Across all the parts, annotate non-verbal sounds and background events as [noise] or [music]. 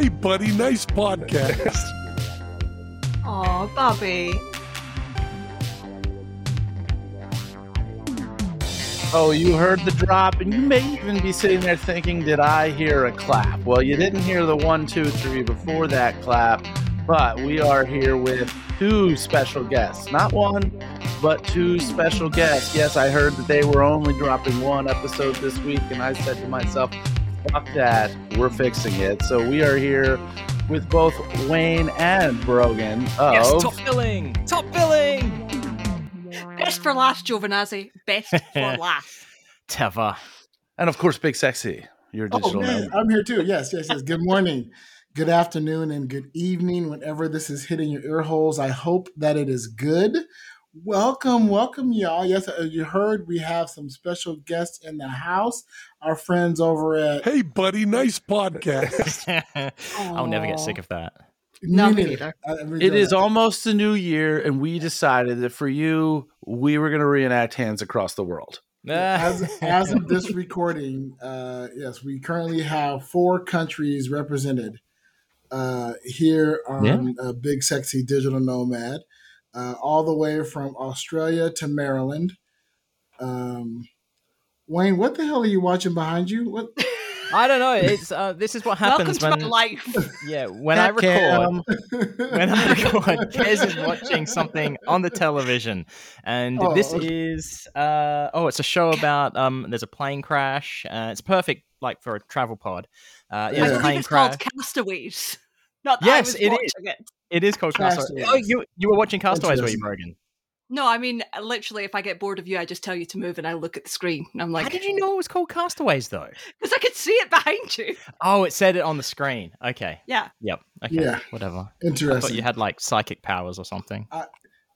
Hey, buddy, nice podcast. [laughs] Aw, Bobby. Oh, you heard the drop, and you may even be sitting there thinking, Did I hear a clap? Well, you didn't hear the one, two, three before that clap, but we are here with two special guests. Not one, but two special guests. Yes, I heard that they were only dropping one episode this week, and I said to myself, Fuck that, we're fixing it. So we are here with both Wayne and Brogan of Yes, top billing, top billing. Best for last, Giovinazzi. Best for [laughs] last. Teva. and of course Big Sexy, your Oh, digital man. I'm here too. Yes, yes, yes. Good morning, good afternoon, and good evening, whenever this is hitting your ear holes. I hope that it is good. Welcome, welcome, y'all. Yes, as you heard, we have some special guests in the house. Our friends over at hey, buddy, nice podcast. [laughs] I'll never get sick of that. No, me neither. neither. I- I really It is don't. almost the new year, and we decided that for you, we were going to reenact hands across the world. as, as of this recording, uh, yes, we currently have four countries represented uh, here on uh, Big Sexy Digital Nomad, uh, all the way from Australia to Maryland. Um, Wayne, what the hell are you watching behind you? What? [laughs] I don't know. It's uh, this is what Welcome happens to when my life. [laughs] yeah when I record Cam. [laughs] when I record. Kez is watching something on the television, and Oh, this okay. is uh oh, it's a show about um. There's a plane crash. Uh, it's perfect like for a travel pod. Uh, yeah, Yeah. it's I a plane it's crash. called Castaways. Not that Yes, I was it is. It. it is called Castaways. Castaways. Oh, you you were watching Castaways, were you, Interesting. Brogan? No, I mean, uh, literally, if I get bored of you, I just tell you to move and I look at the screen. And I'm like, How did you [laughs] know it was called Castaways though? Because I could see it behind you. [laughs] Oh, it said it on the screen. Okay. Yeah. Yep. Okay. Yeah. Whatever. I thought Interesting. you had like psychic powers or something.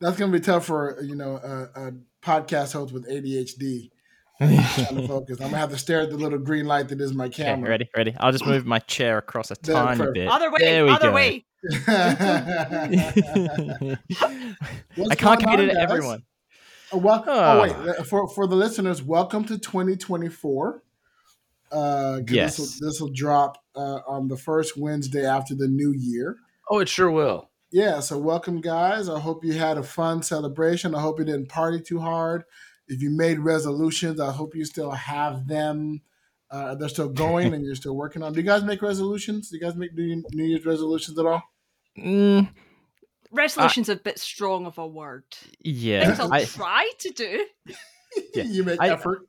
That's gonna be tough for uh, you know a, a podcast host with ADHD. Trying to focus. I'm gonna have to stare at the little green light that is my Okay, camera. ready, ready. I'll just move my chair across a [laughs] There, tiny perfect. bit. Other way. There we other go. way. [laughs] I can't going compete on, it to everyone. Uh, well, Ah. oh wait, uh, for for the listeners, welcome to 2024. Uh, 'cause Yes. this will, this will drop uh, on the first Wednesday after the new year. Oh, it sure will. Yeah, so welcome, guys. I hope you had a fun celebration. I hope you didn't party too hard. If you made resolutions, I hope you still have them. Uh, they're still going and you're still working on. Do you guys make resolutions? Do you guys make New New Year's resolutions at all? Mm, Resolution's a bit strong of a word. yeah, Things I'll I, try to do. Yeah. [laughs] you make I- effort.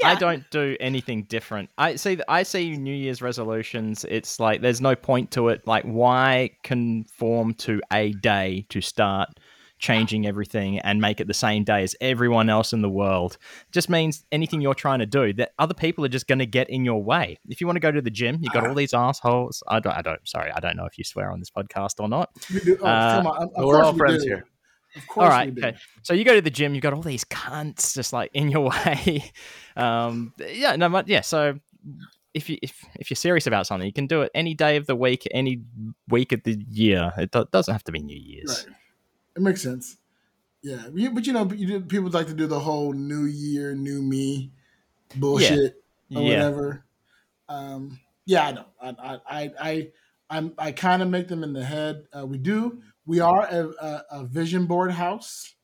Yeah. I don't do anything different. I see. I see New Year's resolutions. It's like there's no point to it. Like, why conform to a day to start changing everything and make it the same day as everyone else in the world? Just means anything you're trying to do that other people are just going to get in your way. If you want to go to the gym, you got all these assholes. I don't. I don't. Sorry, I don't know if you swear on this podcast or not. We do. Oh, Uh, come on. Of We're all we friends do. here. Of course All right, okay. So you go to the gym, you got all these cunts just like in your [laughs] way. um, yeah, no, but yeah. So if you if if you're serious about something, you can do it any day of the week, any week of the year. It do- doesn't have to be New Year's. Right. It makes sense. Yeah, but you know, you do, people like to do the whole New Year, New Me bullshit or Yeah, whatever. Um, yeah, I know. I, I, I, I, I'm, I kind of make them in the head. Uh, we do. We are a, a, a vision board house.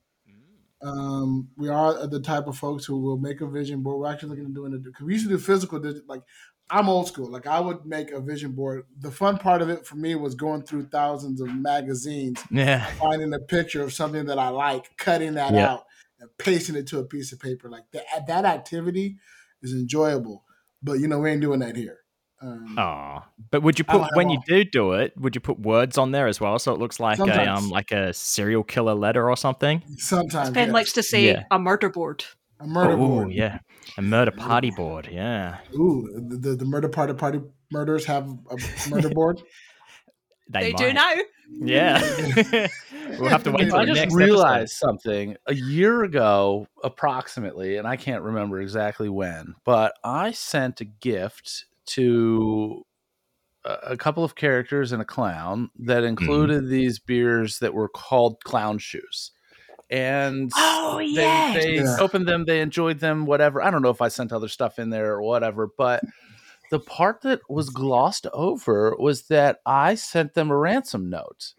Um, we are the type of folks who will make a vision board. We're actually looking at doing it because we used to do physical. Like I'm old school. Like I would make a vision board. The fun part of it for me was going through thousands of magazines yeah, finding a picture of something that I like, cutting that Yeah. out, and pasting it to a piece of paper. Like that, that activity is enjoyable. But you know, we ain't doing that here. Um, Oh, but would you put when you all- do do it? Would you put words on there as well, so it looks like a um like a serial killer letter or something? Sometimes Ben yes. likes to say Yeah. a murder board. A murder oh, board. yeah, a murder party board. Yeah, Ooh, the, the, the murder party party murders have a murder [laughs] board. They, might. do now. Yeah, [laughs] we'll have to wait till I the just next realized something a year ago, approximately, and I can't remember exactly when, but I sent a gift to a, a couple of characters and a clown that hmm. included these beers that were called clown shoes. And Oh, they, yes. they Yeah. opened them, they enjoyed them, whatever. I don't know if I sent other stuff in there or whatever, but the part that was glossed over was that I sent them a ransom note.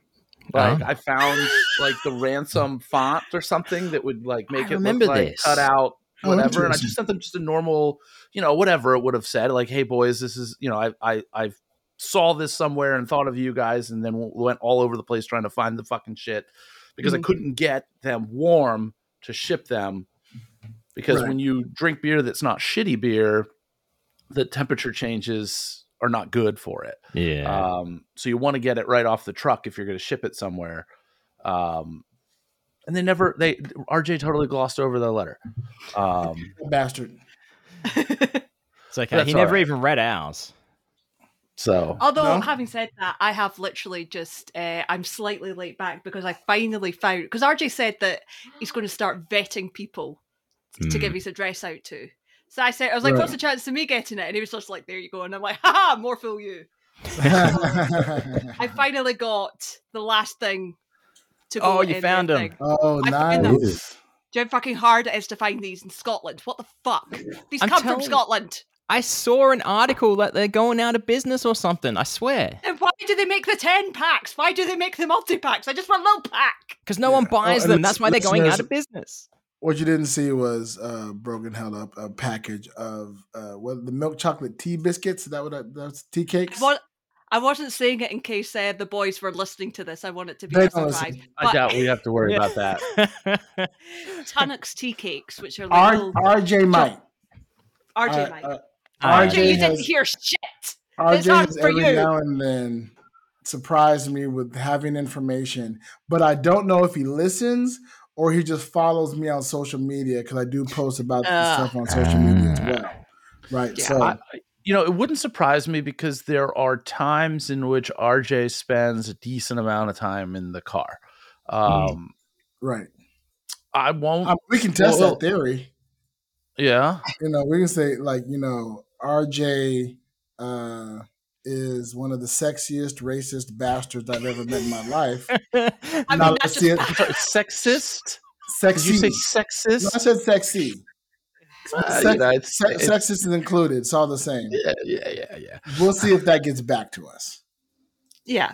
Like Oh. I found like the ransom font or something that would like make I it remember look like this. cut out Oh, whatever, and I just sent them just a normal, you know, whatever it would have said, like, "Hey boys, this is you know, I I I saw this somewhere and thought of you guys, and then went all over the place trying to find the fucking shit because I Mhm. couldn't get them warm to ship them because Right. when you drink beer that's not shitty beer, the temperature changes are not good for it. Yeah. Um, so you want to get it right off the truck if you're going to ship it somewhere. Um, and they never they RJ totally glossed over the letter. Um, [laughs] Bastard. it's okay. that's He never all right. even read ours. So Although, No? having said that, I have literally just, uh, I'm slightly late back because I finally found, because RJ said that he's going to start vetting people to Hmm. give his address out to. So I said, I was like, Right. what's the chance of me getting it? And he was just like, there you go. And I'm like, "Ha ha, more fool you. [laughs] I finally got the last thing to go Oh, you found the 'em. thing. oh, I found nice. Do you know how fucking hard it is to find these in Scotland? What the fuck? These I'm come from Scotland. I saw an article that they're going out of business or something. I swear, And why do they make the 10 packs? Why do they make the multi packs? I just want a little pack. because no one Yeah. Oh, buys and them. That's why they're going out of business. What you didn't see was uh, Brogan held up a package of uh, what the milk chocolate tea biscuits. Is that what I, that's tea cakes? What? I wasn't saying it in case uh, the boys were listening to this. I want it to be They a surprise. listen. I doubt we have to worry about that. [laughs] Tunnocks tea cakes, which are like R- little RJ might. RJ Uh, might. uh, Ah, RJ, you RJ didn't has- hear shit. RJ hard has for every you. now and then surprised me with having information, but I don't know if he listens or he just follows me on social media because I do post about Uh. stuff on social media as well. Right. Yeah. so I, you know, it wouldn't surprise me because there are times in which RJ spends a decent amount of time in the car. Um, right. I won't. Um, we can test Well- that theory. yeah, You know, we can say like, you know, RJ uh is one of the sexiest racist bastards I've ever met in my life. [laughs] I Now mean, let's that's just it. Sexist. Sexy. Did you say sexist? No, I said sexy. Uh, Sex- you know, it's- se- it's- sexist is included. It's all the same. yeah, yeah, yeah, yeah. We'll see if that gets back to us. yeah.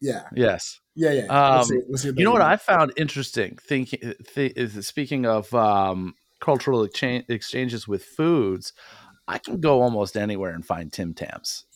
Yeah, Yes. yeah, yeah. Um, we'll see, we'll see You know what I found interesting? Thinking, th- is speaking of um, cultural exchange, exchanges with foods, I can go almost anywhere and find Tim Tams.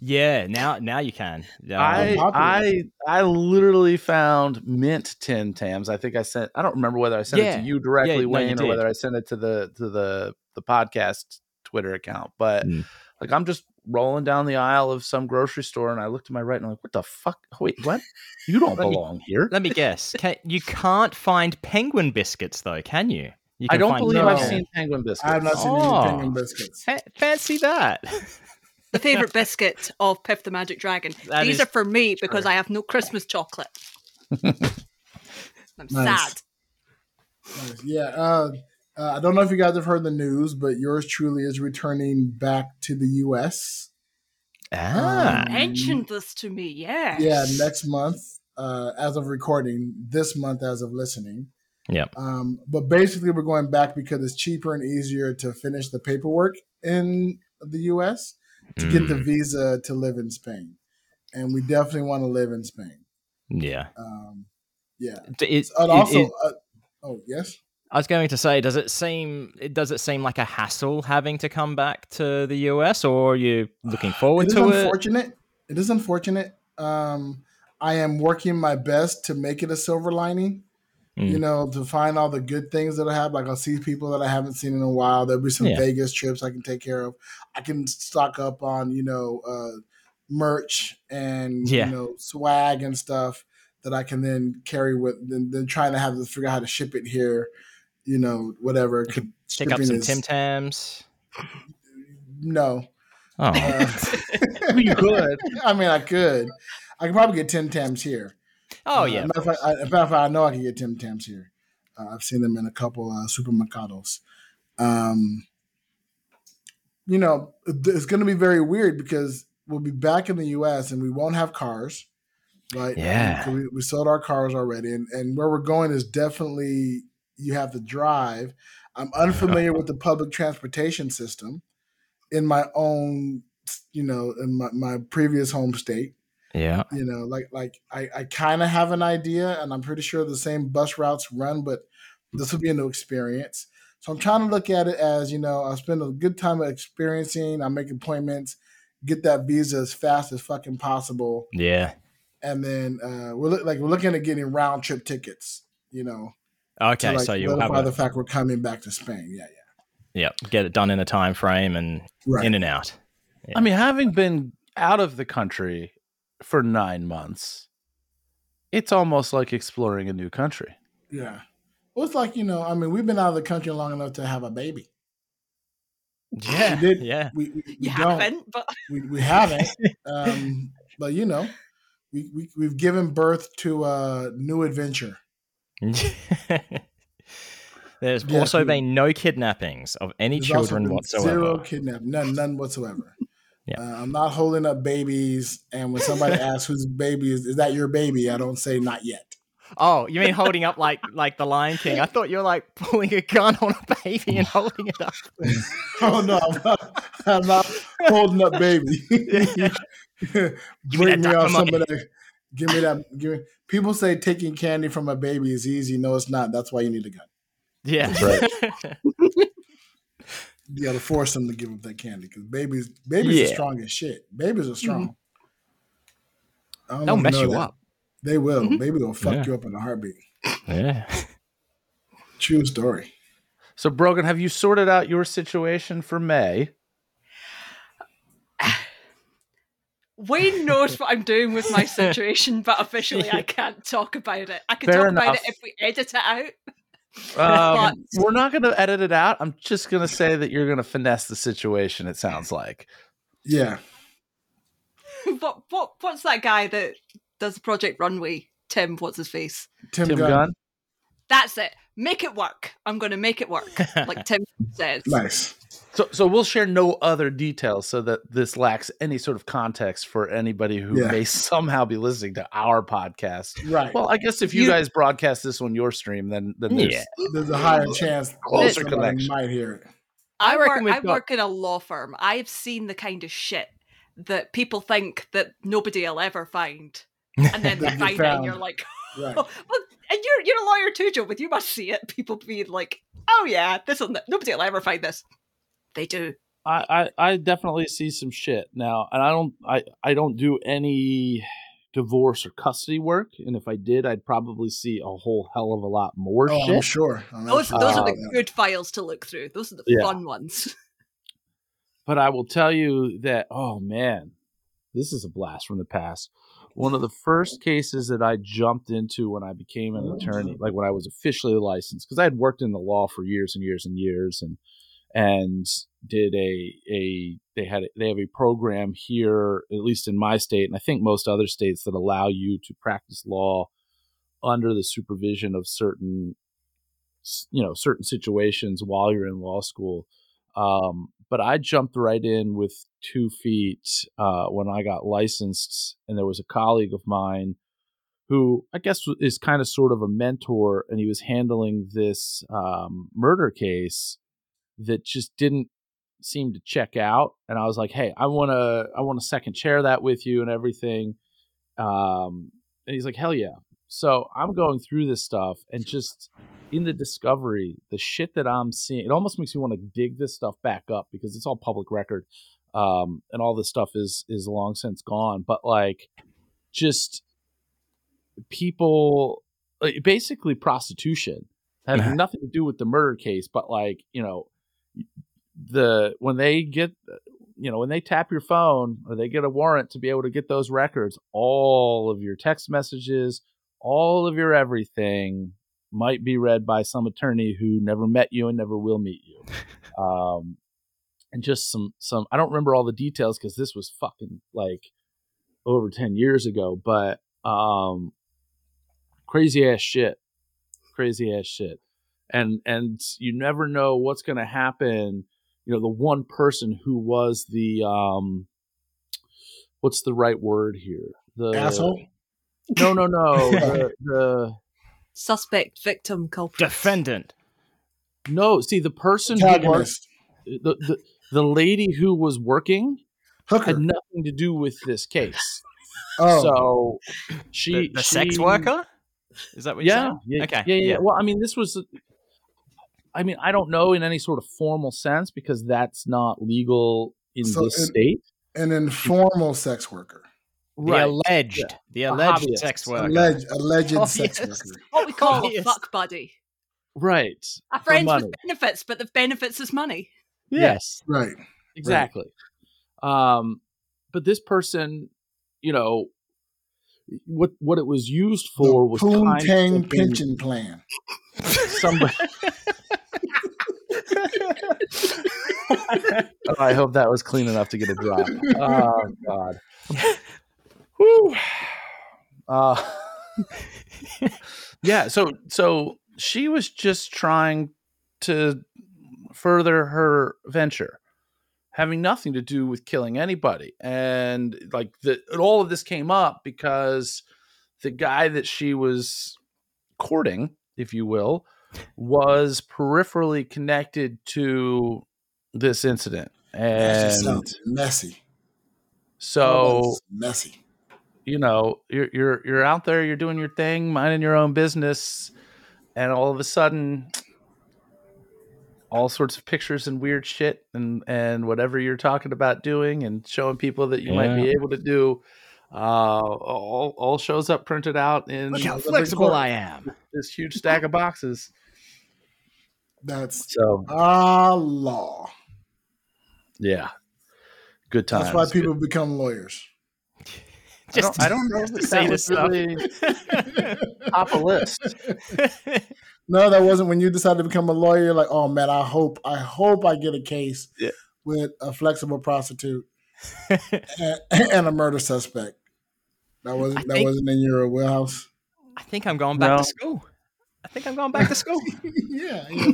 yeah, now now you can. Yeah. I. I I literally found mint Tim Tams. I think I sent. I don't remember whether I sent it to you directly, Yeah, no, you Wayne, or whether I sent it to the to the the podcast Twitter account. But Mm. like, I'm just rolling down the aisle of some grocery store, and I look to my right, and I'm like, "What the fuck? Wait, what? You don't Let me- belong here." Let me guess. Can, you can't find penguin biscuits though, can you? You I don't find believe No. I've seen penguin biscuits. I have not seen Oh. any penguin biscuits. Fa- fancy that. [laughs] The favourite biscuit of Piff the Magic Dragon. That These are for me because I have no Christmas chocolate. I'm Nice. sad. Nice. Yeah. Uh, uh, I don't know if you guys have heard the news, but yours truly is returning back to the U.S. ah. Um, Mentioned this to me, yeah. Yeah, next month, uh, as of recording, this month as of listening. Yep. Um, but basically, we're going back because it's cheaper and easier to finish the paperwork in the U.S. to get the Mm, visa to live in Spain, and we definitely want to live in Spain. yeah. Um, yeah. It- And also, it- uh, oh yes, I was going to say, does it seem it does it seem like a hassle having to come back to the US, or are you looking forward it to it? It's unfortunate. It is unfortunate. Um, I am working my best to make it a silver lining. You Mm. know, to find all the good things that I have. Like I'll see people that I haven't seen in a while. There'll be some Yeah. Vegas trips I can take care of. I can stock up on you know uh, merch and Yeah. you know swag and stuff that I can then carry with. Then, then trying to have to figure out how to ship it here. You know, whatever. Could Pick up some is- Tim Tams. No, Oh, Uh, [laughs] you could. [laughs] I mean, I could. I could probably get Tim Tams here. Oh Uh, yeah. matter of fact, I, matter of fact, I know I can get Tim Tams here. Uh, I've seen them in a couple uh, supermercados. Um, you know, it's going to be very weird because we'll be back in the U.S. and we won't have cars, right? Yeah. We, we sold our cars already, and, and where we're going is definitely you have to drive. I'm unfamiliar [laughs] with the public transportation system in my own you know, in my, my previous home state. Yeah. You know, like like I, I kind of have an idea, and I'm pretty sure the same bus routes run, but this will be a new experience. So I'm trying to look at it as you know, I'll spend a good time experiencing. I make appointments, get that visa as fast as fucking possible, Yeah. and then uh, we're look, like we're looking at getting round trip tickets. You know, Okay, to like so you'll have notify a, the fact we're coming back to Spain. Yeah, yeah, yeah, get it done in a time frame and right. in and out. I mean, having been out of the country for nine months, it's almost like exploring a new country. yeah. Well, it's like you know, I mean, we've been out of the country long enough to have a baby. Yeah. did. Yeah. We, we, we You don't. haven't, but [laughs] We, we haven't. um, but you know, we, we we've given birth to a new adventure. [laughs] There's Yes, also we- been no kidnappings of any children whatsoever. Zero kidnap, none, none whatsoever. Yeah. Uh, I'm not holding up babies, and when somebody [laughs] asks whose baby is, is that your baby? I don't say not yet. Oh, you mean holding up like [laughs] like the Lion King? I thought you were like pulling a gun on a baby and holding it up. [laughs] Oh no, I'm not, I'm not holding up baby. me Bring that me off some of that. Give me that. Give me. People say taking candy from a baby is easy. No, it's not. That's why you need a gun. Yeah. You got to force them to give up that candy because babies, babies are strong as shit. Babies are strong. I don't They'll know mess you that. up. They will. Mhm. Baby will fuck Yeah. you up in a heartbeat. Yeah. True story. So, Brogan, have you sorted out your situation for May? [sighs] Wayne knows what I'm doing with my situation, but officially I [laughs] can't talk about it. I can Fair talk about it if we edit it out. Um, we're not going to edit it out. I'm just going to say that you're going to finesse the situation. It sounds like. Yeah. [laughs] what what what's that guy that does Project Runway? Tim, what's his face? Tim, Tim Gunn. Gunn. That's it. Make it work. I'm going to make it work, like [laughs] Tim says. Nice. So, so we'll share no other details so that this lacks any sort of context for anybody who Yeah. may [laughs] somehow be listening to our podcast. Right. Well, I guess if you, You- guys broadcast this on your stream, then then there's, Yeah. There's a higher chance [laughs] Closer somebody connection. might hear it. I, I work. I got- work in a law firm. I've seen the kind of shit that people think that nobody will ever find, and then [laughs] they That you find it, and you're found. like, Right. well, and you're you're a lawyer too, Joe. But you must see it. People being like, oh yeah, this will nobody will ever find this. They do. I, I I definitely see some shit now, and I don't I I don't do any divorce or custody work, and if I did, I'd probably see a whole hell of a lot more Oh, I'm sure. I'm Those sure. those are Uh, the good files to look through. Those are the Yeah. fun ones. [laughs] But I will tell you that oh man, this is a blast from the past. One of the first cases that I jumped into when I became an attorney, like when I was officially licensed, because I had worked in the law for years and years and years, and and did a a they had they have a program here, at least in my state, and I think most other states that allow you to practice law under the supervision of certain you know certain situations while you're in law school. Um, but I jumped right in with two feet uh, when I got licensed, and there was a colleague of mine who I guess is kind of sort of a mentor, and he was handling this um, murder case that just didn't seem to check out. And I was like, "Hey, I want to, I want to second chair that with you and everything." Um, and he's like, "Hell yeah!" So I'm going through this stuff and just in the discovery, the shit that I'm seeing, it almost makes me want to dig this stuff back up because it's all public record, um, and all this stuff is is long since gone. But like, just people, like, basically prostitution, having Mhm. nothing to do with the murder case, but like you know, the when they get you know when they tap your phone or they get a warrant to be able to get those records all of your text messages all of your everything might be read by some attorney who never met you and never will meet you. [laughs] Um and just some some i don't remember all the details because this was fucking like over 10 years ago but um crazy ass shit. Crazy ass shit and and you never know what's going to happen you know the one person who was the um what's the right word here the Asshole. no no no [laughs] the, the Suspect, victim, culprit. Defendant. no see the person who was the, the the lady who was working Hooker. had nothing to do with this case. oh, So she the, the sex worker? Is that what you're Yeah, saying? yeah, Okay. yeah, yeah. Well, I mean, this was. I mean, I don't know in any sort of formal sense because that's not legal in So this it- state. an informal sex worker, The alleged, yeah. the alleged hobbyist. sex worker. alleged alleged [laughs] Oh, sex yes. worker. What we call a fuck buddy. Right. A For friends with benefits, but the benefits is money. Yes. Right. Exactly. Um, but this person, you know, what what it was used for was the kind Poontang of pension plan. [laughs] somebody. [laughs] Oh, I hope that was clean enough to get a drop. Oh God. [laughs] Whew. Uh, yeah. So so she was just trying to further her venture, having nothing to do with killing anybody, and like the all of this came up because the guy that she was courting, if you will, was peripherally connected to this incident. That just And sounds messy. so messy. you know you're you're you're out there you're doing your thing minding your own business and all of a sudden all sorts of pictures and weird shit and and whatever you're talking about doing and showing people that you might be able to do uh all, all shows up printed out in Look how That's a big flexible court. I am. this huge stack of boxes That's so our law. yeah good times That's why people become lawyers. [laughs] I don't, I don't know just to that, say this was stuff. really top of list [laughs] No, that wasn't when you decided to become a lawyer. You're like, oh man, I hope, I hope I get a case Yeah. with a flexible prostitute [laughs] and, and a murder suspect. That wasn't I that think- wasn't in your wheelhouse. I think I'm going back No. to school. I think I'm going back to school. [laughs] yeah, yeah.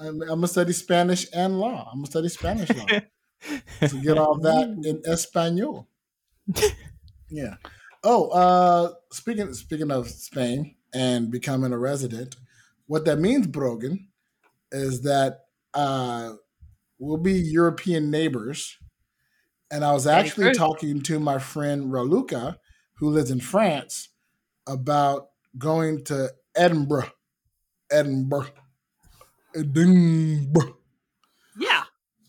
I'm, I'm gonna study Spanish and law. I'm gonna study Spanish law to get all [laughs] that in Espanol. Yeah. Oh, uh, speaking speaking of Spain and becoming a resident, what that means, Brogan, is that uh, we'll be European neighbors. And I was actually talking to my friend Raluca, who lives in France, about going to Edinburgh. Edinburgh. Edinburgh. Yeah,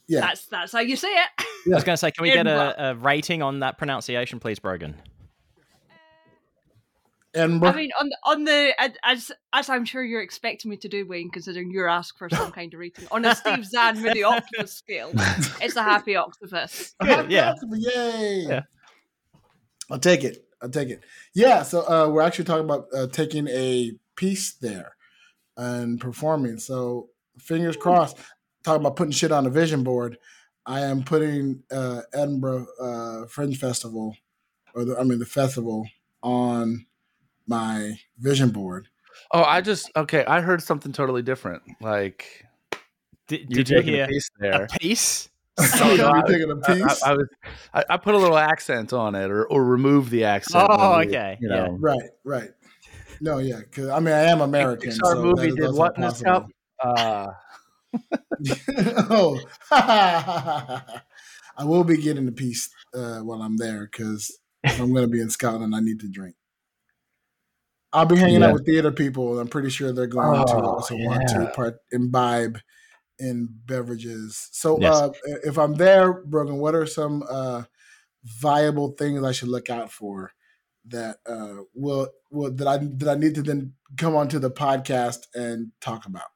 Yeah. that's that's how you say it. I was going to say, can we get a, a rating on that pronunciation, please, Brogan? Edinburgh. I mean, on on the as as I'm sure you're expecting me to do, Wayne, considering you're asked for some kind of rating on a Steve Zahn mini octopus scale. [laughs] It's a happy octopus. Good, yeah. Yay. Yeah. I'll take it. I'll take it. Yeah. So uh, we're actually talking about uh, taking a piece there and performing. So fingers crossed. Talking about putting shit on a vision board. I am putting uh, Edinburgh uh, Fringe Festival, or the, I mean the festival, on my vision board. oh i just okay i heard something totally different like Did, you're did you taking hear a piece a there piece? So no, I- taking a I, piece, I, I was I, I put a little accent on it or, or remove the accent Oh, when we- okay, you yeah. know right? Right. No, yeah, because I mean I am American. Pixar so movie did what in this cup? uh [laughs] oh, [laughs] I will be getting a piece uh, while I'm there because I'm going to be in Scotland. I need to drink. I'll be hanging Yeah. out with theater people. I'm pretty sure they're going to Oh, also want to part imbibe in beverages. So, Yes. uh, if I'm there, Brogan, what are some uh, viable things I should look out for that uh, will will that I that I need to then come onto the podcast and talk about?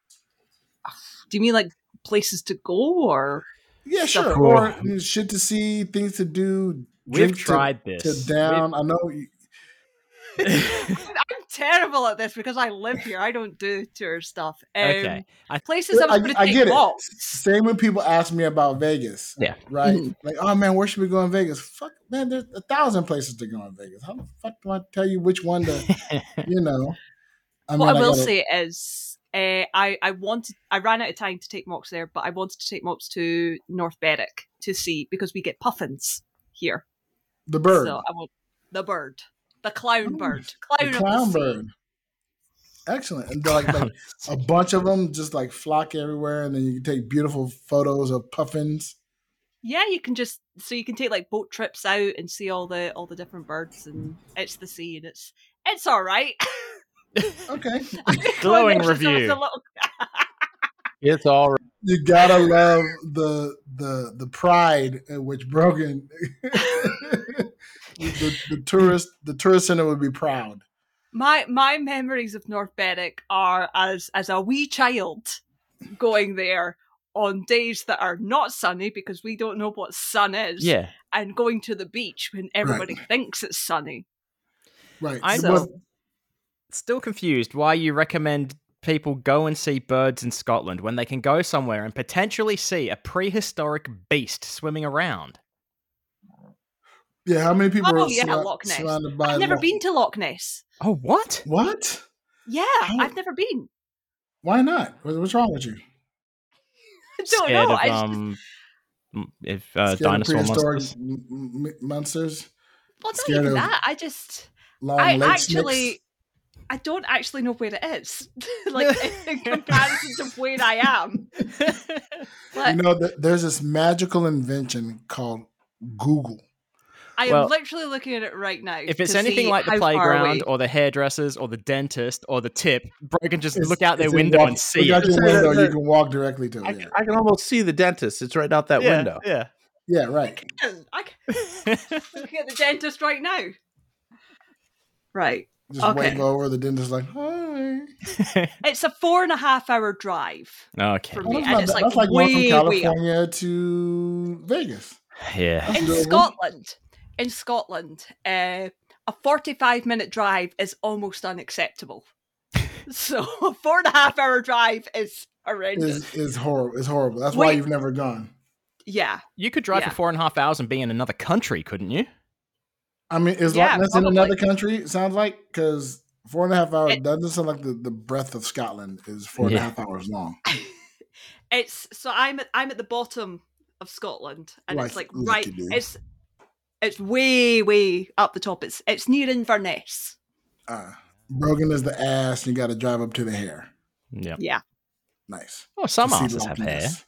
Do you mean like places to go or? Yeah, Stuff. sure. Or shit to see, things to do. We've drink to- tried to, this. down. I know. you- I'm [laughs] [laughs] terrible at this because I live here. I don't do tour stuff. Um, Okay. I- places I'm I, going to I take get it. Same when people ask me about Vegas. Yeah. Right. Mhm. Like, oh man, where should we go in Vegas? Fuck, man. There's a thousand places to go in Vegas. How the fuck do I tell you which one to? [laughs] You know. I what I will gotta- say is, uh, I I wanted I ran out of time to take mocks there, but I wanted to take mocks to North Berwick to see because we get puffins here. the bird, So I want the bird, the clown Oh, bird, the clown, clown of the bird. Excellent. And they're like, like [laughs] a bunch of them just like flock everywhere, and then you can take beautiful photos of puffins. Yeah, you can just so you can take like boat trips out and see all the all the different birds, and it's the sea, and it's it's all right. [laughs] Okay. Glowing It's just- it's a review. little- [laughs] It's all right. You gotta love the the the pride at which Brogan the, the tourist the tourist center would be proud. my my memories of North Berwick are as as a wee child going there on days that are not sunny because we don't know what sun is. Yeah. and going to the beach when everybody thinks it's sunny. Right. I'm It was- Still confused why you recommend people go and see birds in Scotland when they can go somewhere and potentially see a prehistoric beast swimming around. Yeah, how many people Oh, are yeah, surra- Loch Ness. surrounded by I've never Loch- been to Loch Ness. Oh, what? What? Yeah, Oh. I've never been. Why not? What's wrong with you? [laughs] I don't Scared know. of I just, um, if uh, Scared dinosaur prehistoric monsters. m- m- monsters? well, not scared even that. I just, Long I actually, snakes? I don't actually know where it is. [laughs] like in [laughs] comparison to where I am. But You know, th- there's this magical invention called Google. I am literally looking at it right now. If it's anything like the playground or the hairdressers or the dentist or the tip, bro can just It's- look out their window walk- and see it. your window, you can walk directly to I, it. can- I can almost see the dentist. It's right out that yeah, window. Yeah. Yeah, right. I can looking at the dentist right now. Right. [laughs] Just Okay. wave over. The dentist like, hi. [laughs] It's a four and a half hour drive okay. for me, that's and not it's like, that's like going way, from way. California to Vegas. Yeah. That's in doable. Scotland, in Scotland, uh, a forty-five minute drive is almost unacceptable. [laughs] so a four and a half hour drive is horrendous. Is is horrible. It's horrible. That's why you've never gone. yeah, You could drive Yeah. for four and a half hours and be in another country, couldn't you? I mean, is Yeah, Loch Ness in another country? It sounds like because four and a half hours It- doesn't sound like the, the breadth of Scotland is four and a half hours long. [laughs] it's so I'm at I'm at the bottom of Scotland, and it's Like, like right. It's it's way way up the top. It's it's near Inverness. Uh, Brogan is the ass. And you got to drive up to the hair. Yeah. Yeah, Nice. Oh, some To see asses have hair. Ness.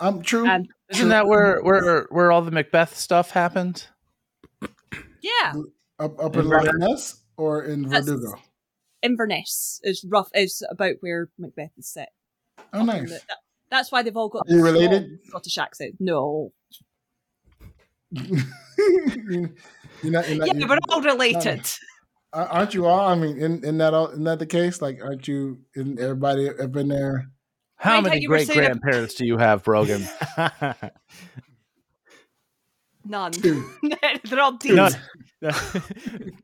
Um, true. and Isn't that where where where all the Macbeth stuff happened? yeah, up up in Inverness? Or in That's- Verdugo? Inverness is rough. Is about where Macbeth is set. Oh, nice. the- that- that's why they've all got. Are you the related? strong Scottish accent. No. You're not, you're not, Yeah, you- we're all related. Ar- aren't you all? I mean, in in that all, isn't that the case? Like, aren't you? Isn't everybody up in there? How I many great saying a- grandparents do you have, Brogan? [laughs] None. [laughs] They're all dead. [laughs] no,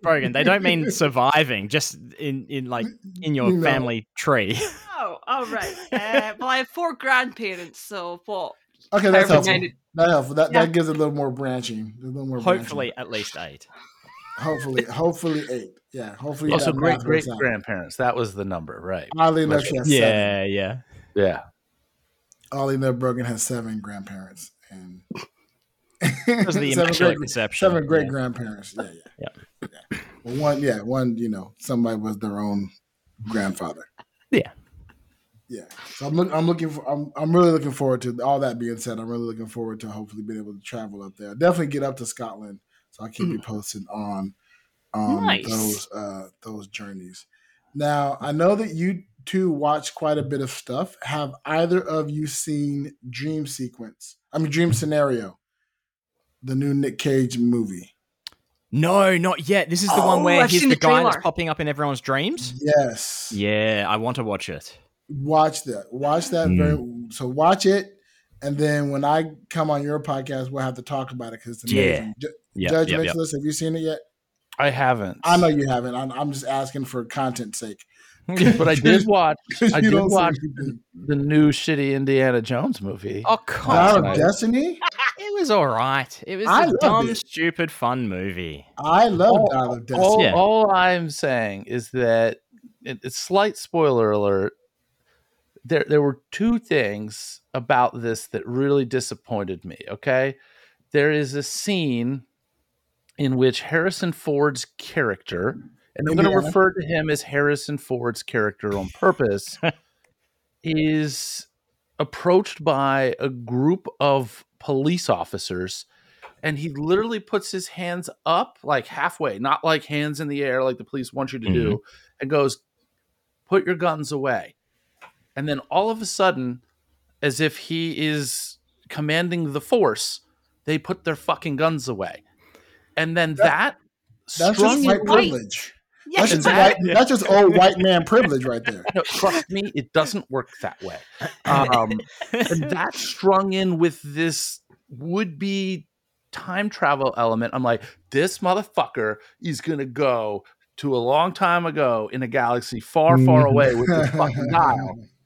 Brogan, they don't mean surviving, just in, in like in your No. family tree. Oh, all right. Uh, well, I have four grandparents, so what? Okay, that's However helpful. Many- That helpful. That Yeah. that gives it a little more branching. A little more. Hopefully, at least eight. hopefully, hopefully eight. Yeah, hopefully. Also, great great grandparents. That was the number, right? Oddly enough, she has seven. Yeah, yeah. Yeah. Oddly enough, Brogan has seven grandparents and Because the [laughs] seven great, conception. seven great yeah. grandparents. Yeah, yeah, yeah. Well, one, yeah, one. You know, somebody was their own grandfather. Yeah. Yeah. So I'm look, I'm looking for I'm I'm really looking forward to all that being said. I'm really looking forward to hopefully being able to travel up there. Definitely get up to Scotland. So I'll keep you posted on um Nice. those uh those journeys. Now I know that you two watch quite a bit of stuff. Have either of you seen Dream Sequence? I mean Dream Scenario, the new Nick Cage movie. No, not yet. This is the one Oh, where I've he's the, the guy that's popping up in everyone's dreams. Yes. Yeah, I want to watch it. Watch that watch that Mm. very so watch it and then when i come on your podcast we'll have to talk about it because it's Yeah. amazing Ju- Yeah, judge yep, yep. Mitchell, have you seen it yet I haven't. i know you haven't i'm, I'm just asking for content sake [laughs] but I [laughs] did watch [laughs] I did watch seem the new shitty Indiana Jones movie. Oh, come Dial of destiny It was all right. It was I a dumb, it. stupid, fun movie. i love Oh, dial of destiny all, Yeah. all I'm saying is that it, it's slight spoiler alert. There, there were two things about this that really disappointed me. Okay, there is a scene in which Harrison Ford's character, and I'm going to refer to him as Harrison Ford's character on purpose, [laughs] is approached by a group of police officers and he literally puts his hands up like halfway, not like hands in the air like the police want you to mm-hmm. do, and goes, "Put your guns away." And then all of a sudden, as if he is commanding the force, they put their fucking guns away. And then that, That's just white right. privilege. Yeah, That's just Exactly. white, that's just old white man privilege right there. No, trust me, it doesn't work that way. Um, and [laughs] that strung in with this would be time travel element. I'm like, this motherfucker is gonna go to a long time ago in a galaxy far, far away with this fucking dial, [laughs]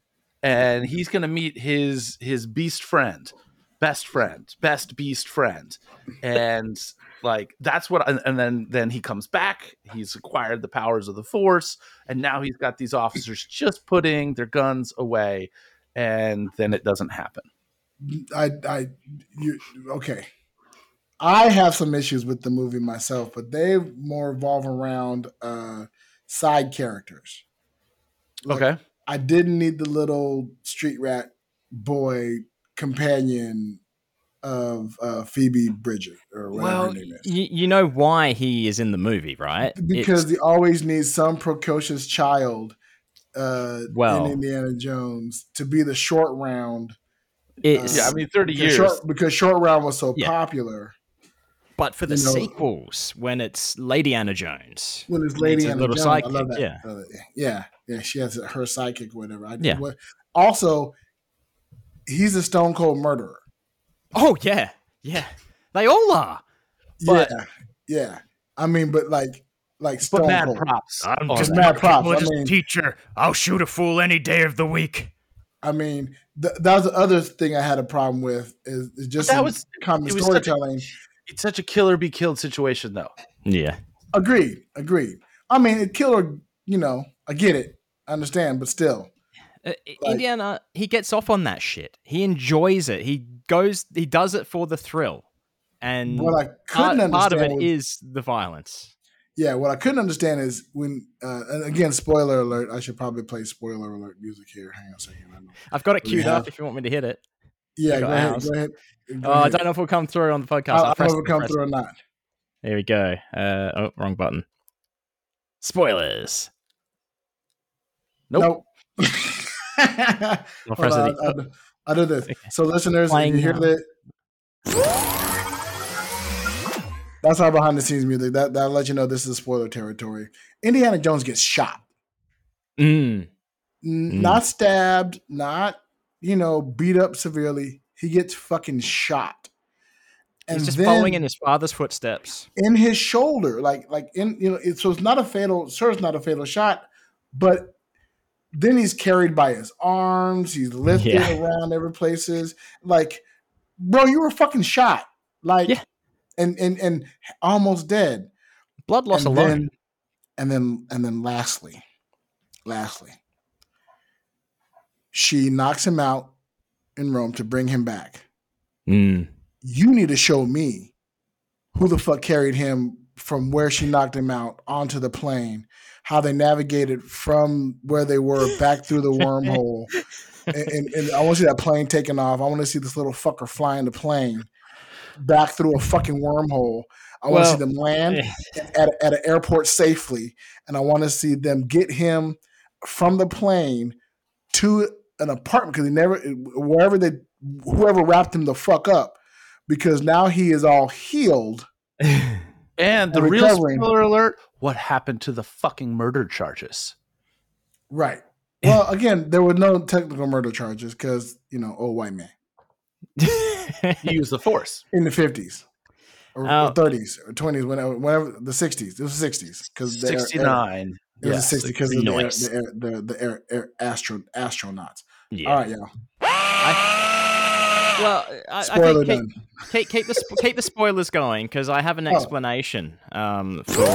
and he's gonna meet his his beast friend, best friend, best beast friend, and like that's what. And, and then then he comes back. He's acquired the powers of the Force, and now he's got these officers just putting their guns away, and then it doesn't happen. I, I, you, okay. I have some issues with the movie myself, but they more revolve around uh, side characters. Like, Okay. I didn't need the little street rat boy companion of uh, Phoebe Bridget or whatever well, her name is. you, you know why he is in the movie, right? because It's- they always needs some precocious child uh, Well- in Indiana Jones to be the short round. it's Yeah, I mean, thirty Because years. short, because short round was so Yeah. popular. But for the you know- sequels when it's Lady Anna Jones. when it's Lady It's Anna little Jones, I love sidekick, that. yeah. I love that. yeah, yeah. She has her sidekick, or whatever. I, Yeah. what- also, he's a stone cold murderer. Oh yeah, yeah, they all are. But- yeah, yeah. I mean, but like, like but stone mad cold. props. I'm Just just that. mad props. I religious mean, teacher. I'll shoot a fool any day of the week. I mean, th- that was the other thing I had a problem with is, is just That was- common it was such a- storytelling. It's such a killer be killed situation, though. Yeah, Agreed, agreed. I mean, it killed her. You know, I get it, I understand, but still, Uh, Indiana, he gets off on that shit. He enjoys it. He goes, he does it for the thrill, and what I couldn't part, understand part of it was- is the violence. Yeah, what I couldn't understand is when, uh, and again, spoiler alert. I should probably play spoiler alert music here. Hang on a second. I know. I've got it queued have- up if you want me to hit it. Yeah, I go ahead. Go ahead. Go Oh, I don't know if we'll come through on the podcast. I, I I'll don't know if it come through it. or not. There we go. Uh, oh, wrong button. Spoilers. Nope. Nope. [laughs] I'll on, it. I'll, I'll- I'll do this. So, listeners, if Playing you hear that, that's our behind the scenes music. That that'll let you know this is spoiler territory. Indiana Jones gets shot, Mm. N- Mm. not stabbed, not you know beat up severely. He gets fucking shot, He's just following in his father's footsteps. in his shoulder, like like in you know. It, so it's not a fatal. Sure, it's not a fatal shot, but then he's carried by his arms. He's lifted Yeah. around every places. Like, bro, you were fucking shot. Like, Yeah. and and and almost dead. Blood loss and alone. Then, and then and then lastly, lastly, she knocks him out in Rome to bring him back Mm. you need to show me who the fuck carried him from where she knocked him out onto the plane, how they navigated from where they were back through the wormhole. [laughs] and, and, and I want to see that plane taking off. I want to see this little fucker flying the plane back through a fucking wormhole. I want to Well, see them land at, at an airport safely, and I want to see them get him from the plane to an apartment because he never wherever they whoever wrapped him the fuck up because now he is all healed. [laughs] And the real spoiler alert: what happened to the fucking murder charges? Right. Well, again, there were no technical murder charges because you know, old white man [laughs] He used the force. in the fifties or Oh. thirties or twenties, whenever, whenever the sixties. It was sixties because Sixty nine. It was the sixties because of the, air, the, air, the air astro astronauts. Yeah. All right, y'all. Well, I, I think keep, keep, keep the sp- keep the spoilers going because I have an Oh. explanation um, for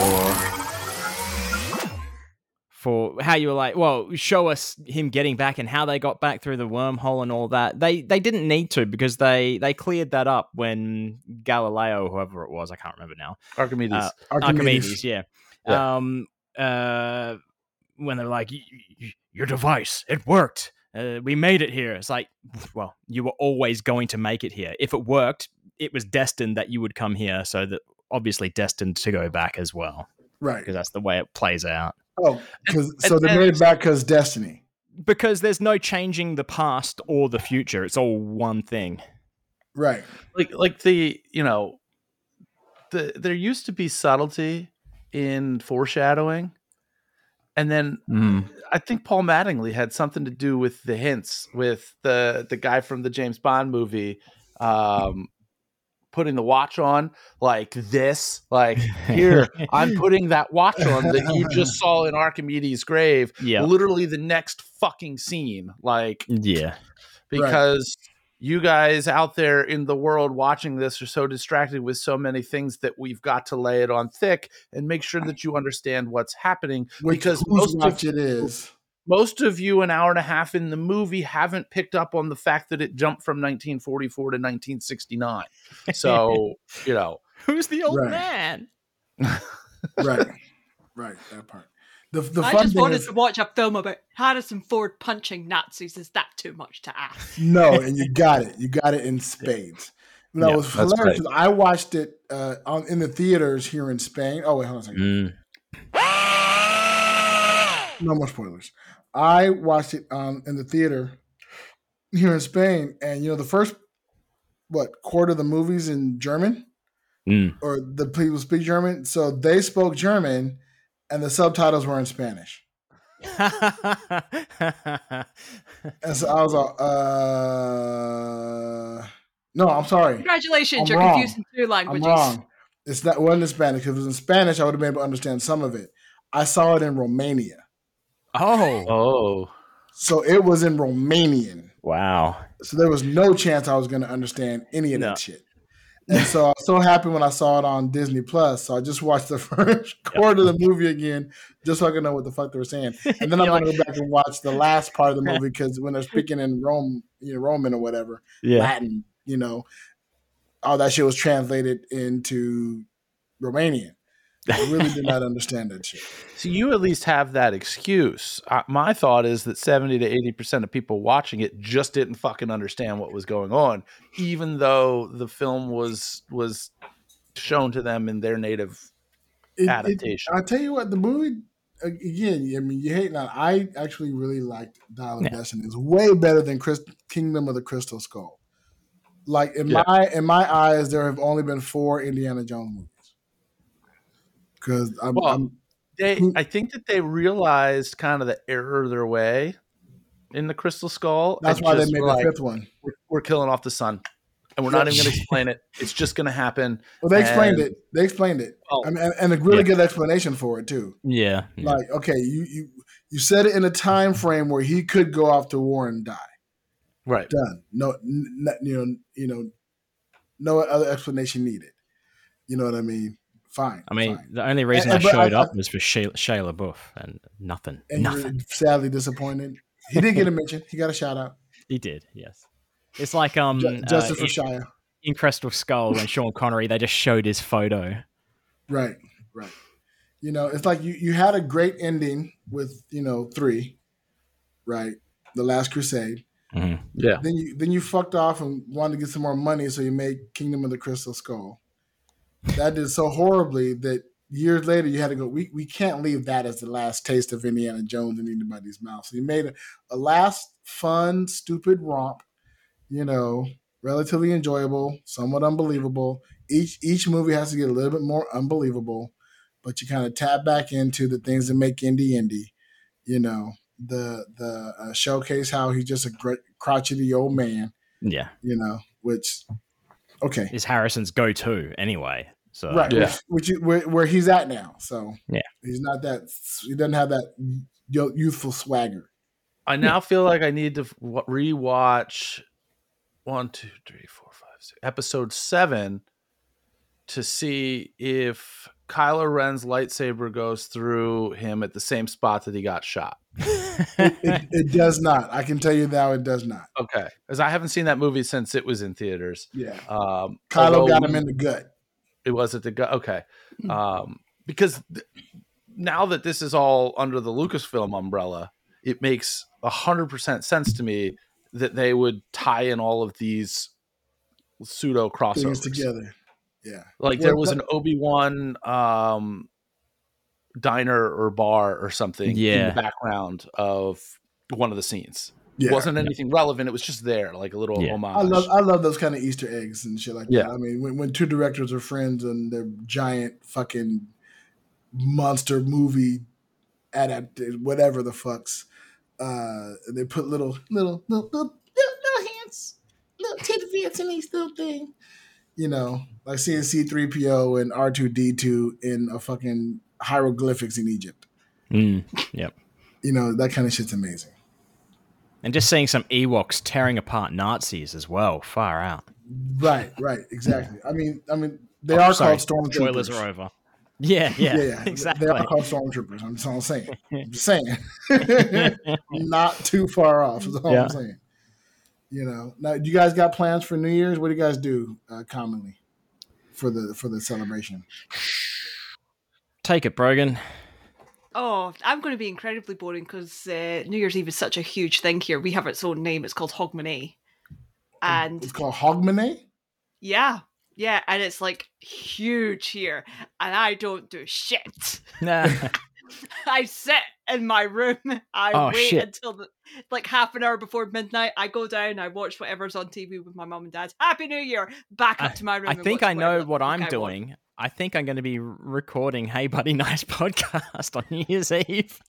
for how you were like, well, show us him getting back and how they got back through the wormhole and all that. They they didn't need to because they they cleared that up when Galileo, whoever it was, I can't remember now, Archimedes. Uh, Archimedes. Archimedes, yeah. Yeah. Um, uh, when they're like, "Y- y- y- your device, it worked. Uh, we made it here. It's like, well, you were always going to make it here. If it worked, it was destined that you would come here. So that obviously destined to go back as well, Right. because that's the way it plays out. Oh, because so and- they made it back because destiny. Because there's no changing the past or the future. It's all one thing. Right. like like the you know the there used to be subtlety in foreshadowing and then i think paul mattingly had something to do with the hints with the the guy from the james bond movie um putting the watch on like this like here i'm [laughs] putting that watch on that you just [laughs] saw in archimedes grave Yeah. literally the next fucking scene like Yeah. because you guys out there in the world watching this are so distracted with so many things that we've got to lay it on thick and make sure that you understand what's happening Which because most watch of, it is. most of you an hour and a half in the movie haven't picked up on the fact that it jumped from 1944 to 1969 so [laughs] you know Who's the old Right. man? [laughs] Right. right. That part. The the I fun just thing wanted is to watch a film about Harrison Ford punching Nazis. Is that too much to ask? [laughs] no, and you [laughs] got it. You got it in spades. No, Yeah, it was hilarious. great. 'cause I watched it uh, on in the theaters here in Spain. Oh wait, hold on a second. No more spoilers. I watched it um, in the theater here in Spain, and you know the first what quarter of the movies in German Mm. or the people speak German, so they spoke German, and the subtitles were in Spanish. And so I was like, uh, no, I'm sorry, Congratulations, I'm you're wrong. confusing two I'm languages. wrong. It's not it wasn't in Spanish. If it was in Spanish, I would have been able to understand some of it. I saw it in Romania, oh. oh so it was in Romanian. Wow. So there was no chance I was going to understand any of No. that shit. And so I was so happy when I saw it on Disney Plus. So I just watched the [laughs] first quarter of the movie again, just so I could know what the fuck they were saying. [laughs] And then I'm going to go back and watch the last part of the movie [laughs] because when they're speaking in Rome, you know, Roman or whatever, Yeah. Latin, you know, all that shit was translated into Romanian. I really did not [laughs] understand that shit. so you at least have that excuse uh, my thought is that 70 to 80 percent of people watching it just didn't fucking understand what was going on even though the film was was shown to them in their native It- it- adaptation I tell you what, the movie again. I mean, you hate not. I actually really liked Dial of Yeah. Destiny. It's way better than Chris, Kingdom of the Crystal Skull. Like in Yeah. my in my eyes, there have only been four Indiana Jones movies. Because I'm, Well, I'm they i think that they realized kind of the error of their way in the crystal skull that's why they made the like, fifth one. we're, we're killing off the sun and we're not even going [laughs] to explain it it's just going to happen Well, they explained and- it. They explained it. Oh. I mean, and, and a really Yeah. good explanation for it too. Yeah. yeah. Like, okay, you you you said it in a time frame where he could go off to war and die. right done. No, n- n- you know, you know, no other explanation needed. You know what I mean? Fine. I mean, fine. the only reason And- I but I- showed up was for Shayla, Shia LaBeouf, and nothing. and nothing. you're sadly disappointed. He did get a mention. He got a shout out. [laughs] He did. Yes. It's like um Ju- uh, Justice for in, Shia. in Crystal Skull and Sean Connery they just showed his photo. Right, right. You know, it's like you you had a great ending with you know three, right? The Last Crusade. yeah Then you then you fucked off and wanted to get some more money, so you made Kingdom of the Crystal Skull. That did so horribly that years later you had to go. We we can't leave that as the last taste of Indiana Jones in anybody's mouth. So you made a, a last fun, stupid romp. You know, relatively enjoyable, somewhat unbelievable. Each each movie has to get a little bit more unbelievable, but you kind of tap back into the things that make indie indie. You know, the the uh, showcase how he's just a great crotchety old man Yeah, you know, which okay, is Harrison's go-to anyway. So right, Yeah. which, which where, where he's at now. So Yeah. he's not that he doesn't have that youthful swagger. I now feel like I need to w- rewatch one, two, three, four, five, six, episode seven to see if Kylo Ren's lightsaber goes through him at the same spot that he got shot. It, it does not. I can tell you now, it does not. Okay, because I haven't seen that movie since it was in theaters. Yeah, Um, Kylo got him in the gut. It was at the gut. Okay, um, because th- now that this is all under the Lucasfilm umbrella, it makes a hundred percent sense to me that they would tie in all of these pseudo Things crossovers together. Yeah. Like there was an Obi Wan um, diner or bar or something in the background of one of the scenes. Yeah. It wasn't anything relevant. It was just there, like a little Yeah. homage. I love I love those kind of Easter eggs and shit like Yeah. that. I mean, when, when two directors are friends and they're giant fucking monster movie adapted, whatever the fucks, uh, they put little little little little, little, little hands, little tidbits in these little thing. You know, like seeing C three PO and R two D two in a fucking hieroglyphics in Egypt. Mm, yep. You know, that kind of shit's amazing. And just seeing some Ewoks tearing apart Nazis as well. Far out. Right, right, exactly. I mean, I mean, they Oh, are sorry. called stormtroopers. Spoilers are over. Yeah, yeah, yeah, yeah. exactly. They are called stormtroopers. I'm, just all I'm saying. I'm just saying. [laughs] Not too far off. That's all Yeah. I'm saying. You know. Now, do you guys got plans for New Year's? What do you guys do uh, commonly for the for the celebration? Take it, Brogan. Oh, I'm going to be incredibly boring because uh, New Year's Eve is such a huge thing here. We have its own name. It's called Hogmanay. And It's called Hogmanay. yeah, yeah, and it's like huge here. And I don't do shit. Nah. [laughs] I sit in my room. [laughs] I Oh, wait shit. until the, like half an hour before midnight. I go down. I watch whatever's on TV with my mom and dad. Happy New Year! Back up to my room. I think I know what I'm I want. doing. I think I'm going to be recording Hey Buddy Nice [laughs] podcast on New Year's Eve.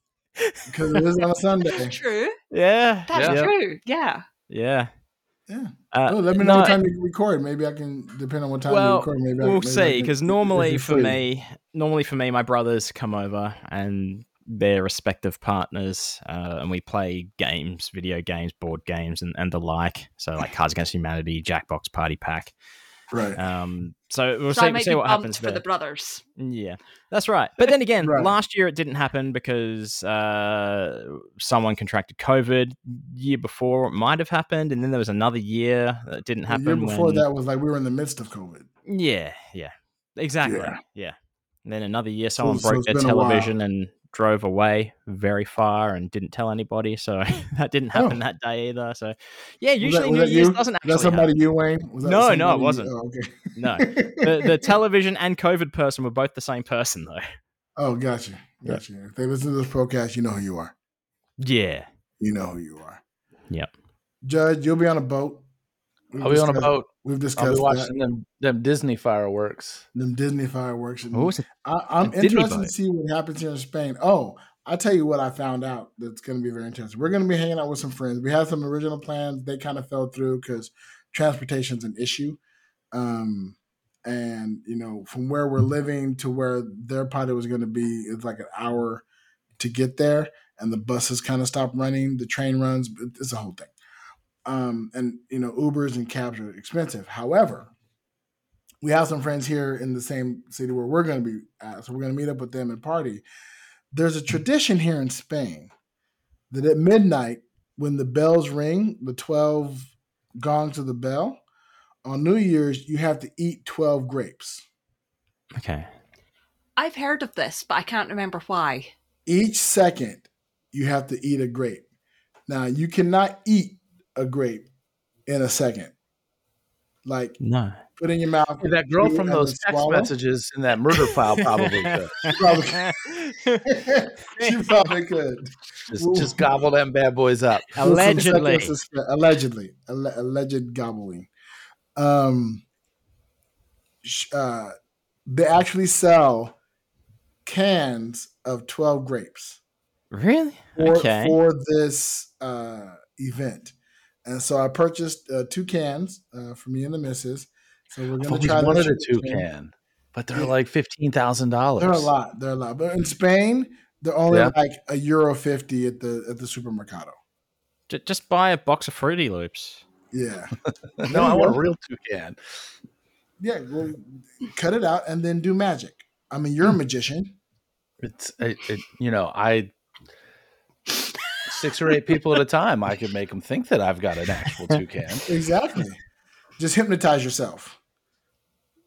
because it is on a Sunday. True. Yeah. That's Yeah. true. Yeah. Yeah. Yeah. Uh, Oh, let me know no, what time you record. Maybe I can, depend on what time you record. Maybe we'll maybe see. Because normally for me, normally for me, my brothers come over and their respective partners, uh, and we play games, video games, board games, and, and the like. So like Cards Against Humanity, Jackbox Party Pack. right? Um, so we'll so I see, might see what bumped happens for there. the brothers. Yeah, that's right. But then again, Right. last year it didn't happen because uh, someone contracted COVID. Year before it might have happened, and then there was another year that didn't The happen. year before when- that was like we were in the midst of COVID. Yeah, yeah, exactly. Yeah. Yeah. And then another year, someone so broke it's their been a while. television and drove away very far and didn't tell anybody. So [laughs] that didn't oh. happen Oh. that day either. So yeah, Was that- usually was New that Year's you? doesn't actually. Was that somebody happen. you, Wayne? Was that No, no, it wasn't. Oh, okay. No. [laughs] the, the television and COVID person were both the same person though. Oh, gotcha. Yeah. Gotcha. If they listen to this podcast, you know who you are. Yeah. You know who you are. Yep. Judge, you'll be on a boat. We've I'll be on a boat. We've I'll discussed be that. watching them, them Disney fireworks. Them Disney fireworks. And What was it? I, I'm A Disney interested to see what happens here in Spain. Oh, I'll tell you what I found out that's going to be very interesting. We're going to be hanging out with some friends. We had some original plans. They kind of fell through because transportation's an issue. Um, and, you know, from where we're living to where their party was going to be, it's like an hour to get there. And the buses kind of stopped running. The train runs. It's a whole thing. Um, and, you know, Ubers and cabs are expensive. However, we have some friends here in the same city where we're going to be at. So we're going to meet up with them and party. There's a tradition here in Spain that at midnight, when the bells ring, the 12 gongs of the bell, on New Year's, you have to eat 12 grapes. Okay. I've heard of this, but I can't remember why. Each second, you have to eat a grape. Now, you cannot eat a grape in a second. Like, No. put in your mouth. Hey, that girl from those text swallow. messages in that murder file probably could. [laughs] Probably, [laughs] she probably could. Just, just gobble them bad boys up. Allegedly. allegedly, alleged gobbling. Um, uh, they actually sell cans of twelve grapes Really? for okay. for this uh, event, and so I purchased uh, two cans uh, for me and the missus. So we're gonna always try wanted this a toucan, but they're Yeah. like fifteen thousand dollars. They're a lot. They're a lot. But in Spain, they're only Yeah. like a euro fifty at the at the supermercado. J- just buy a box of Fruity Loops. Yeah. [laughs] No, I want a real toucan. Yeah, well, cut it out and then do magic. I mean, you're a magician. It's it, it, you know I six or eight people at a time. I could make them think that I've got an actual toucan. [laughs] Exactly. Just hypnotize yourself.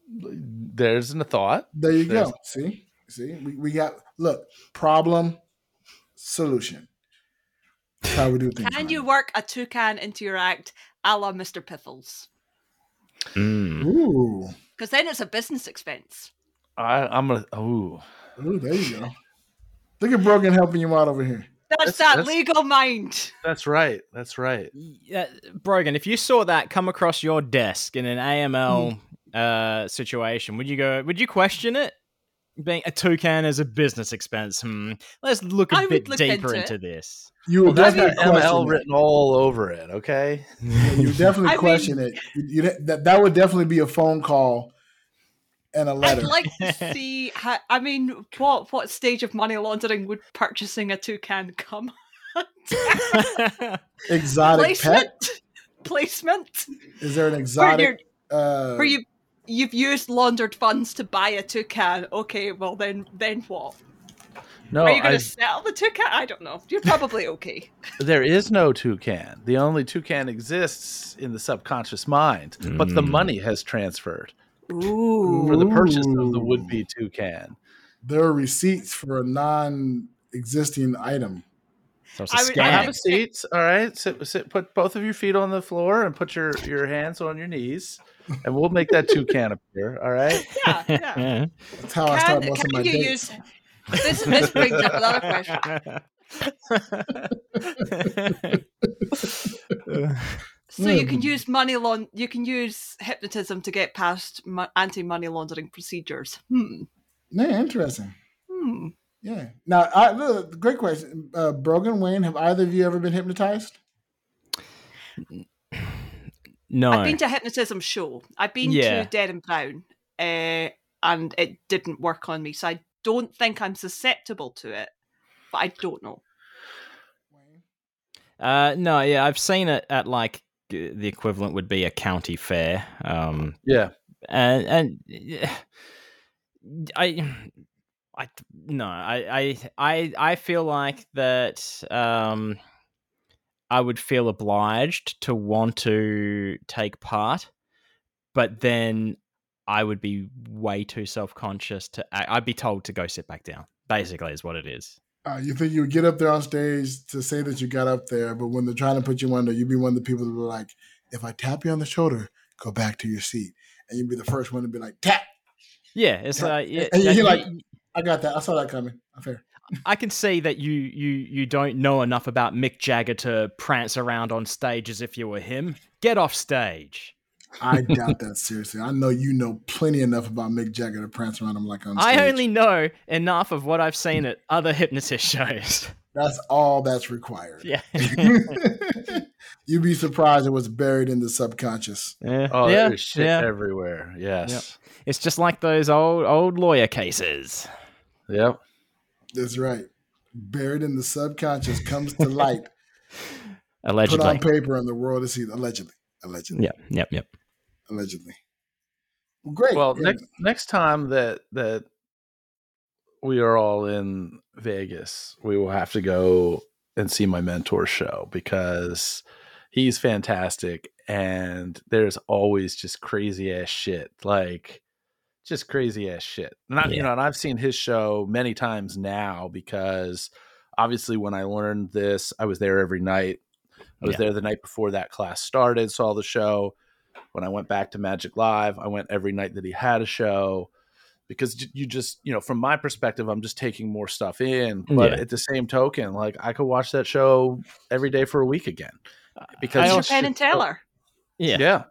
There's a thought. There you There's- go. See, see, we, we got look problem, solution. That's how we do things. Can around you work a toucan into your act a la Mr. Piffles? Mm. Ooh, Because then it's a business expense. I, I'm gonna. Ooh, ooh, there you go. Look at Brogan helping you out over here. That's, That's- that that's- legal mind. that's right. That's right. Yeah, Brogan, if you saw that come across your desk in an AML uh, situation, would you go? Would you question it? Being a toucan as a business expense. Hmm. Let's look a I bit look deeper into into, this. You Well, would that's got definitely question ML it. written all over it. Okay. Yeah, you [laughs] definitely I mean- question it. You, you, that that would definitely be a phone call and a letter. I'd like to [laughs] see. How, I mean, what what stage of money laundering would purchasing a toucan come? [laughs] exotic Placement. pet? Placement. Is there an Where, exotic? Uh, where you you've used laundered funds to buy a toucan. Okay, well then then what? No, Are you going to sell the toucan? I don't know. You're probably okay. [laughs] there is no toucan. The only toucan exists in the subconscious mind, but the Mm. money has transferred Ooh. for the purchase of the would-be toucan. there are receipts for a non-existing item. So it's a I would- I I have scam. a seat. All right, sit, sit, put both of your feet on the floor and put your your hands on your knees, and we'll make that toucan appear. All right. [laughs] Yeah, yeah. That's how I start Can, most of my you dates. use this? This brings up another question. [laughs] [laughs] So you can Hmm. use money laun- You can use hypnotism to get past mo- anti-money laundering procedures. Hmm. Yeah, interesting. Hmm. Yeah. Now, I, look, great question, uh, Brogan Wayne. Have either of you ever been hypnotized? [sighs] no. I've been to a hypnotism show. I've been Yeah. to Derren Brown, uh, and it didn't work on me. So I don't think I'm susceptible to it, but I don't know. Uh, no, yeah, I've seen it at like g- the equivalent would be a county fair. Um, Yeah. and and I, I no, I I I I feel like that. Um, I would feel obliged to want to take part, but then I would be way too self conscious to. I'd be told to go sit back down. Basically, is what it is. Uh, you think you would get up there on stage to say that you got up there, but when they're trying to put you under, you'd be one of the people that were like, if I tap you on the shoulder, go back to your seat. And you'd be the first one to be like, tap. Yeah, it's Yeah, like yeah, and you're you- like- I got that. I saw that coming. Fair. I can see that you you you don't know enough about Mick Jagger to prance around on stage as if you were him. Get off stage. I [laughs] doubt that seriously. I know you know plenty enough about Mick Jagger to prance around him like on stage. I only know enough of what I've seen at other hypnotist shows. That's all that's required. Yeah. [laughs] You'd be surprised it was buried in the subconscious. yeah. Oh, yeah. there's shit yeah. everywhere. Yes. It's just like those old old lawyer cases. Yep. That's right. Buried in the subconscious comes to light, [laughs] allegedly. put on paper, and the world is seen. Allegedly. Allegedly. Yep. Yep. Yep. Allegedly. Well, great. Well, Yeah. next next time that that we are all in Vegas, we will have to go and see my mentor show because he's fantastic and there's always just crazy ass shit. Like just crazy ass shit. And I, you Yeah. know, and I've seen his show many times now because obviously when I learned this, I was there every night. I was Yeah. there the night before that class started, saw the show. When I went back to Magic Live, I went every night that he had a show because you just, you know, from my perspective, I'm just taking more stuff in. Mm, but Yeah. at the same token, like I could watch that show every day for a week again because I It's your it's Penn and just so- Teller. Yeah. yeah.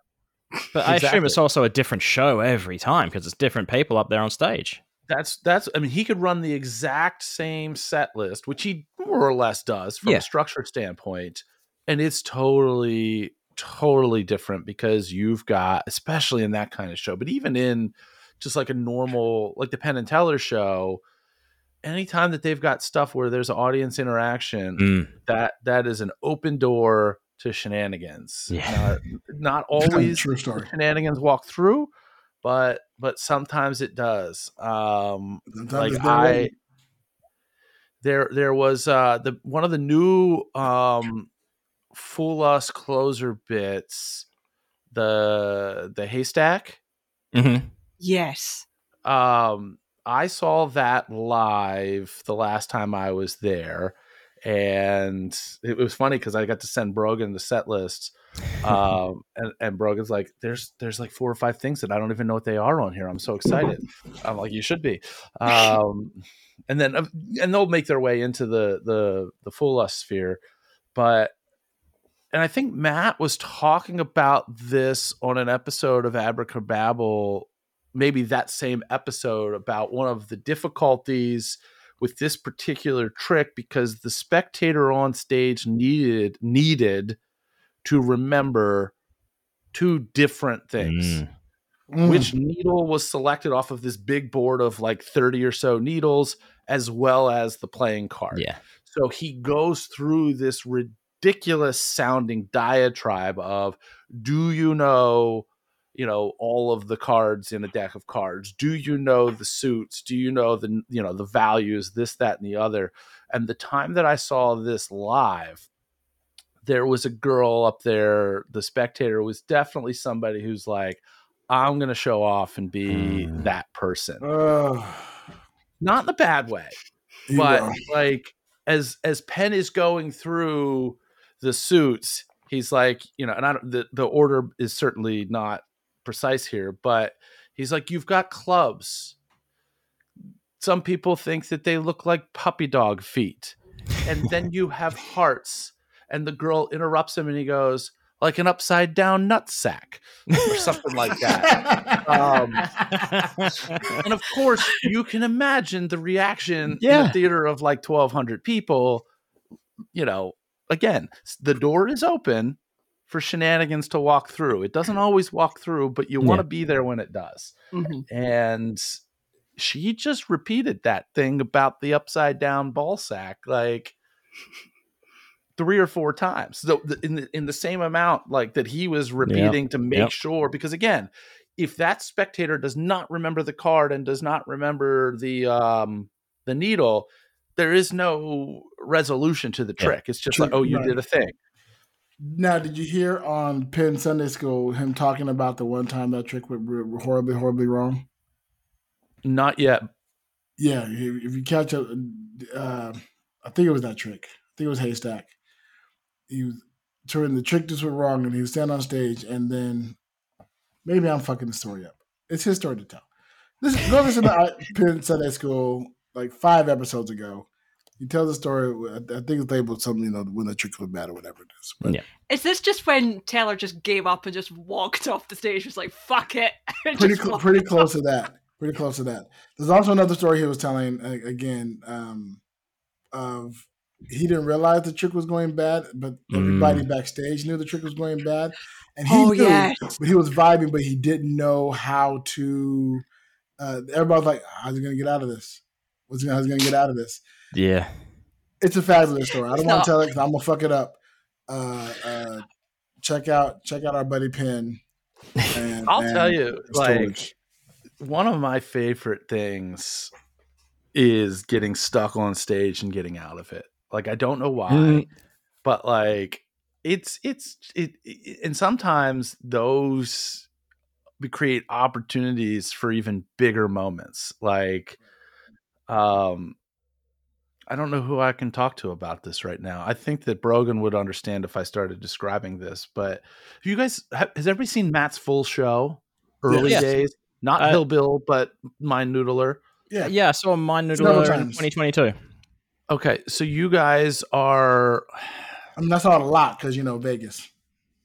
But I assume it's also a different show every time because it's different people up there on stage. That's that's. I mean, he could run the exact same set list, which he more or less does from Yeah. a structure standpoint, and it's totally totally different because you've got, especially in that kind of show, but even in just like a normal, like the Penn and Teller show, anytime that they've got stuff where there's audience interaction, that that is an open door to shenanigans. Yeah. Not, not [laughs] always True story. shenanigans walk through, but but sometimes it does. Um, Sometimes like I way. there there was uh the one of the new um fool us closer bits the the haystack Mm-hmm. Yes. um i saw that live the last time i was there and it was funny because I got to send Brogan the set list, um, [laughs] and, and Brogan's like, "There's there's like four or five things that I don't even know what they are on here. I'm so excited." I'm like, "You should be," um, and then uh, and they'll make their way into the the the full lust sphere, but and I think Matt was talking about this on an episode of Abracababble, maybe that same episode about one of the difficulties with this particular trick because the spectator on stage needed needed to remember two different things. Mm. Mm. Which needle was selected off of this big board of like 30 or so needles, as well as the playing card. Yeah. So he goes through this ridiculous sounding diatribe of do you know, you know, all of the cards in a deck of cards? Do you know the suits? Do you know the you know the values, this, that, and the other? And the time that I saw this live, there was a girl up there, the spectator was definitely somebody who's like, I'm gonna show off and be Mm. that person. Not in a bad way but go. like as as Penn is going through the suits, he's like, you know, and I don't the, the order is certainly not precise here, but he's like, you've got clubs. Some people think that they look like puppy dog feet. And then you have hearts. And the girl interrupts him and he goes, like an upside down nut sack or something like that. Um, and of course, you can imagine the reaction in Yeah. a theater of like 1,200 people. You know, again, the door is open for shenanigans to walk through. It doesn't [laughs] always walk through, but you want to be there when it does. Mhm. And she just repeated that thing about the upside down ball sack like three or four times. So in the, in the same amount like that he was repeating to make Yep. sure because again, if that spectator does not remember the card and does not remember the um the needle, there is no resolution to the Yeah. trick. It's just True, like, oh, you right. did a thing. Now, did you hear on Penn Sunday School him talking about the one time that trick went horribly, horribly wrong? Not yet. Yeah, if if you catch up, uh, I think it was that trick. I think it was Haystack. He was turning the trick just went wrong, and he was standing on stage, and then maybe I'm fucking the story up. It's his story to tell. This go listen to [laughs] Penn Sunday School like five episodes ago. He tells a story. I I think it's labeled something, you know, when the trick was bad or whatever it is. But Yeah. Is this just when Teller just gave up and just walked [laughs] off the stage? Was like, "Fuck it." [laughs] pretty cl- pretty close to that. Pretty close to that. There's also another story he was telling uh, again um, of he didn't realize the trick was going bad, but everybody backstage knew the trick was going bad, and he Oh knew, yes. but he was vibing, but he didn't know how to. Uh, everybody's like, "How's he gonna get out of this? What's he, how's he gonna get out of this?" Yeah. It's a fabulous story. I don't want to tell it because I'm gonna fuck it up. Uh, uh, check out check out our buddy Penn. And, I'll and tell you, the story. like one of my favorite things is getting stuck on stage and getting out of it. Like I don't know why, Mm. but like it's it's it, it and sometimes those we create opportunities for even bigger moments. Like um I don't know who I can talk to about this right now. I think that Brogan would understand if I started describing this, but have you guys ha- has everybody seen Matt's full show? Early Yes. days, not Uh, Hill Bill, but Mind Noodler. yeah, Yeah, I saw Mind Noodler 2022. Okay, so you guys are I mean that's not a lot because you know Vegas.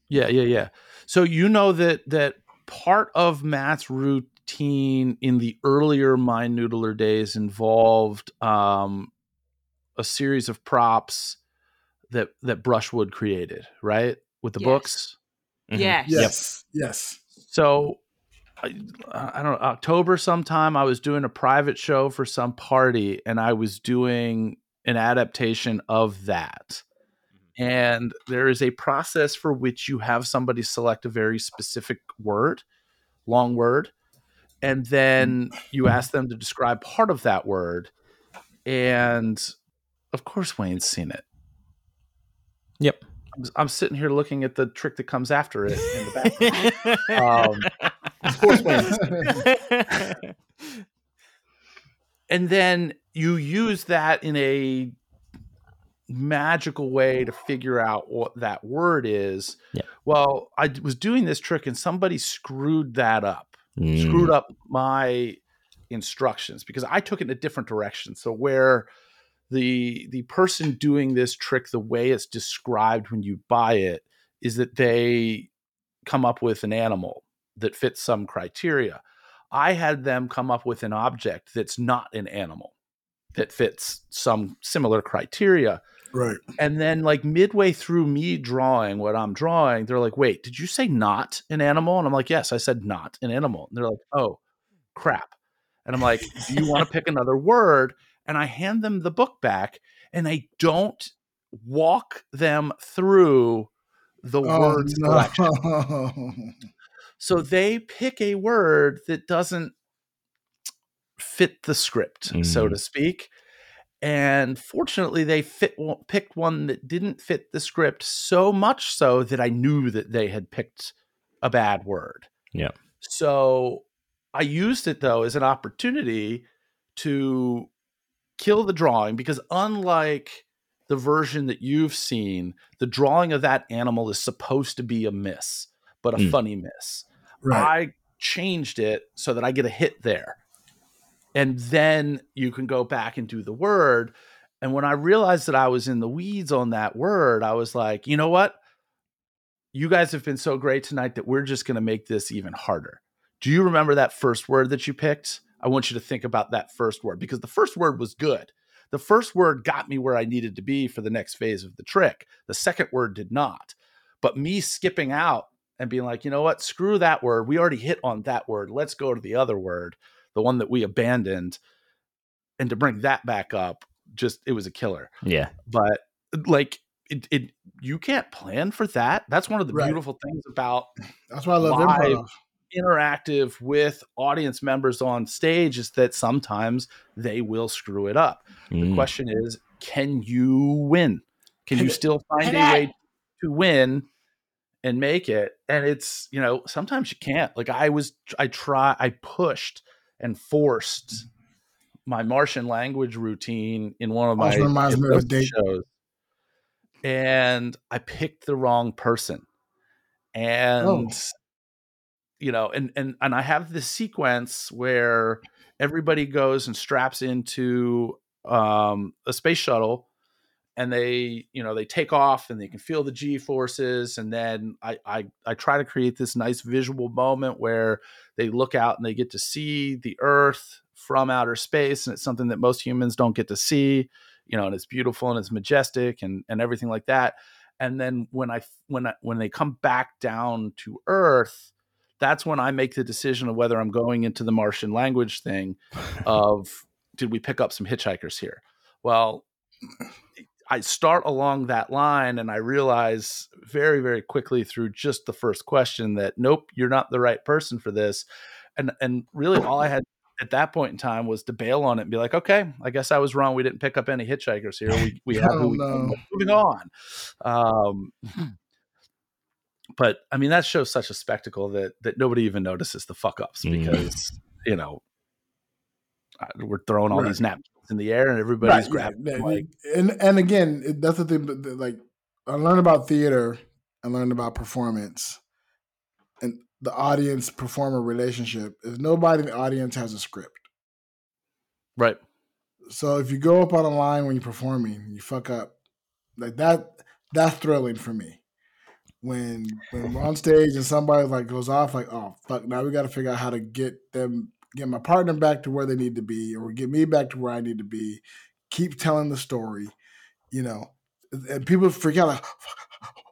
Yeah, yeah, yeah. So you know that that part of Matt's routine in the earlier Mind Noodler days involved um, a series of props that that Brushwood created, right, with the Yes. books. Mhm. Yes. Yes, yes. So I, I don't know October sometime I was doing a private show for some party and I was doing an adaptation of that. And there is a process for which you have somebody select a very specific word, long word, and then you ask them to describe part of that word. And of course, Wayne's seen it. Yep. I'm, I'm sitting here looking at the trick that comes after it in the background. [laughs] um, Of course, Wayne. [laughs] and then you use that in a magical way to figure out what that word is. Yeah. Well, I was doing this trick and somebody screwed that up. Mm. Screwed up my instructions because I took it in a different direction. So where the the person doing this trick the way it's described when you buy it is that they come up with an animal that fits some criteria. I had them come up with an object that's not an animal that fits some similar criteria. Right. And then, like midway through me drawing what I'm drawing, they're like, "Wait, did you say not an animal?" And I'm like, "Yes, I said not an animal." And they're like, "Oh, crap!" And I'm like, "Do you want to pick another word?" And I hand them the book back, and I don't walk them through the Oh, word selection. no. [laughs] So they pick a word that doesn't fit the script, so Mm. to speak. And fortunately, they fit picked one that didn't fit the script so much so that I knew that they had picked a bad word. Yeah. So I used it though as an opportunity to kill the drawing because unlike the version that you've seen, the drawing of that animal is supposed to be a miss, but a Mm. funny miss. right. I changed it so that I get a hit there. And then you can go back and do the word. And when I realized that I was in the weeds on that word, I was like, you know what? You guys have been so great tonight that we're just going to make this even harder. Do you remember that first word that you picked? I want you to think about that first word because the first word was good. The first word got me where I needed to be for the next phase of the trick. The second word did not. But me skipping out and being like, you know what, screw that word. We already hit on that word. Let's go to the other word, the one that we abandoned. And to bring that back up, just it was a killer. Yeah. But like it, it you can't plan for that. That's one of the Right. beautiful things about That's why I love live improv. Interactive with audience members on stage is that sometimes they will screw it up. The Mm. question is, can you win? Can you still find a way to win and make it? And it's, you know, sometimes you can't. Like I was I try I pushed and forced my Martian language routine in one of my reminds me of a hypnosis date. shows. And I picked the wrong person. And Oh. You know, and and and I have this sequence where everybody goes and straps into um, a space shuttle, and they, you know, they take off and they can feel the G forces, and then I I I try to create this nice visual moment where they look out and they get to see the Earth from outer space, and it's something that most humans don't get to see, you know, and it's beautiful and it's majestic and and everything like that. And then when I when I, when they come back down to Earth, that's when I make the decision of whether I'm going into the Martian language thing [laughs] of did we pick up some hitchhikers here? Well, I start along that line and I realize very, very quickly through just the first question that nope, you're not the right person for this. And and really all I had at that point in time was to bail on it and be like, okay, I guess I was wrong. We didn't pick up any hitchhikers here. We we have [laughs] who Oh, we no. moving on. Um but I mean that shows such a spectacle that that nobody even notices the fuck ups Mm. because you know we're throwing all Right. these napkins in the air and everybody's Right, grabbing yeah, like and and again, that's the thing. that- that, Like, I learned about theater, I learned about performance, and the audience performer relationship. Is nobody in the audience has a script. right. So if you go up on a line when you're performing, you fuck up, like that. That's thrilling for me. When when we're on stage and somebody like goes off, like, oh fuck, now we got to figure out how to get them, get my partner back to where they need to be, or get me back to where I need to be. Keep telling the story, you know. And people freak out like,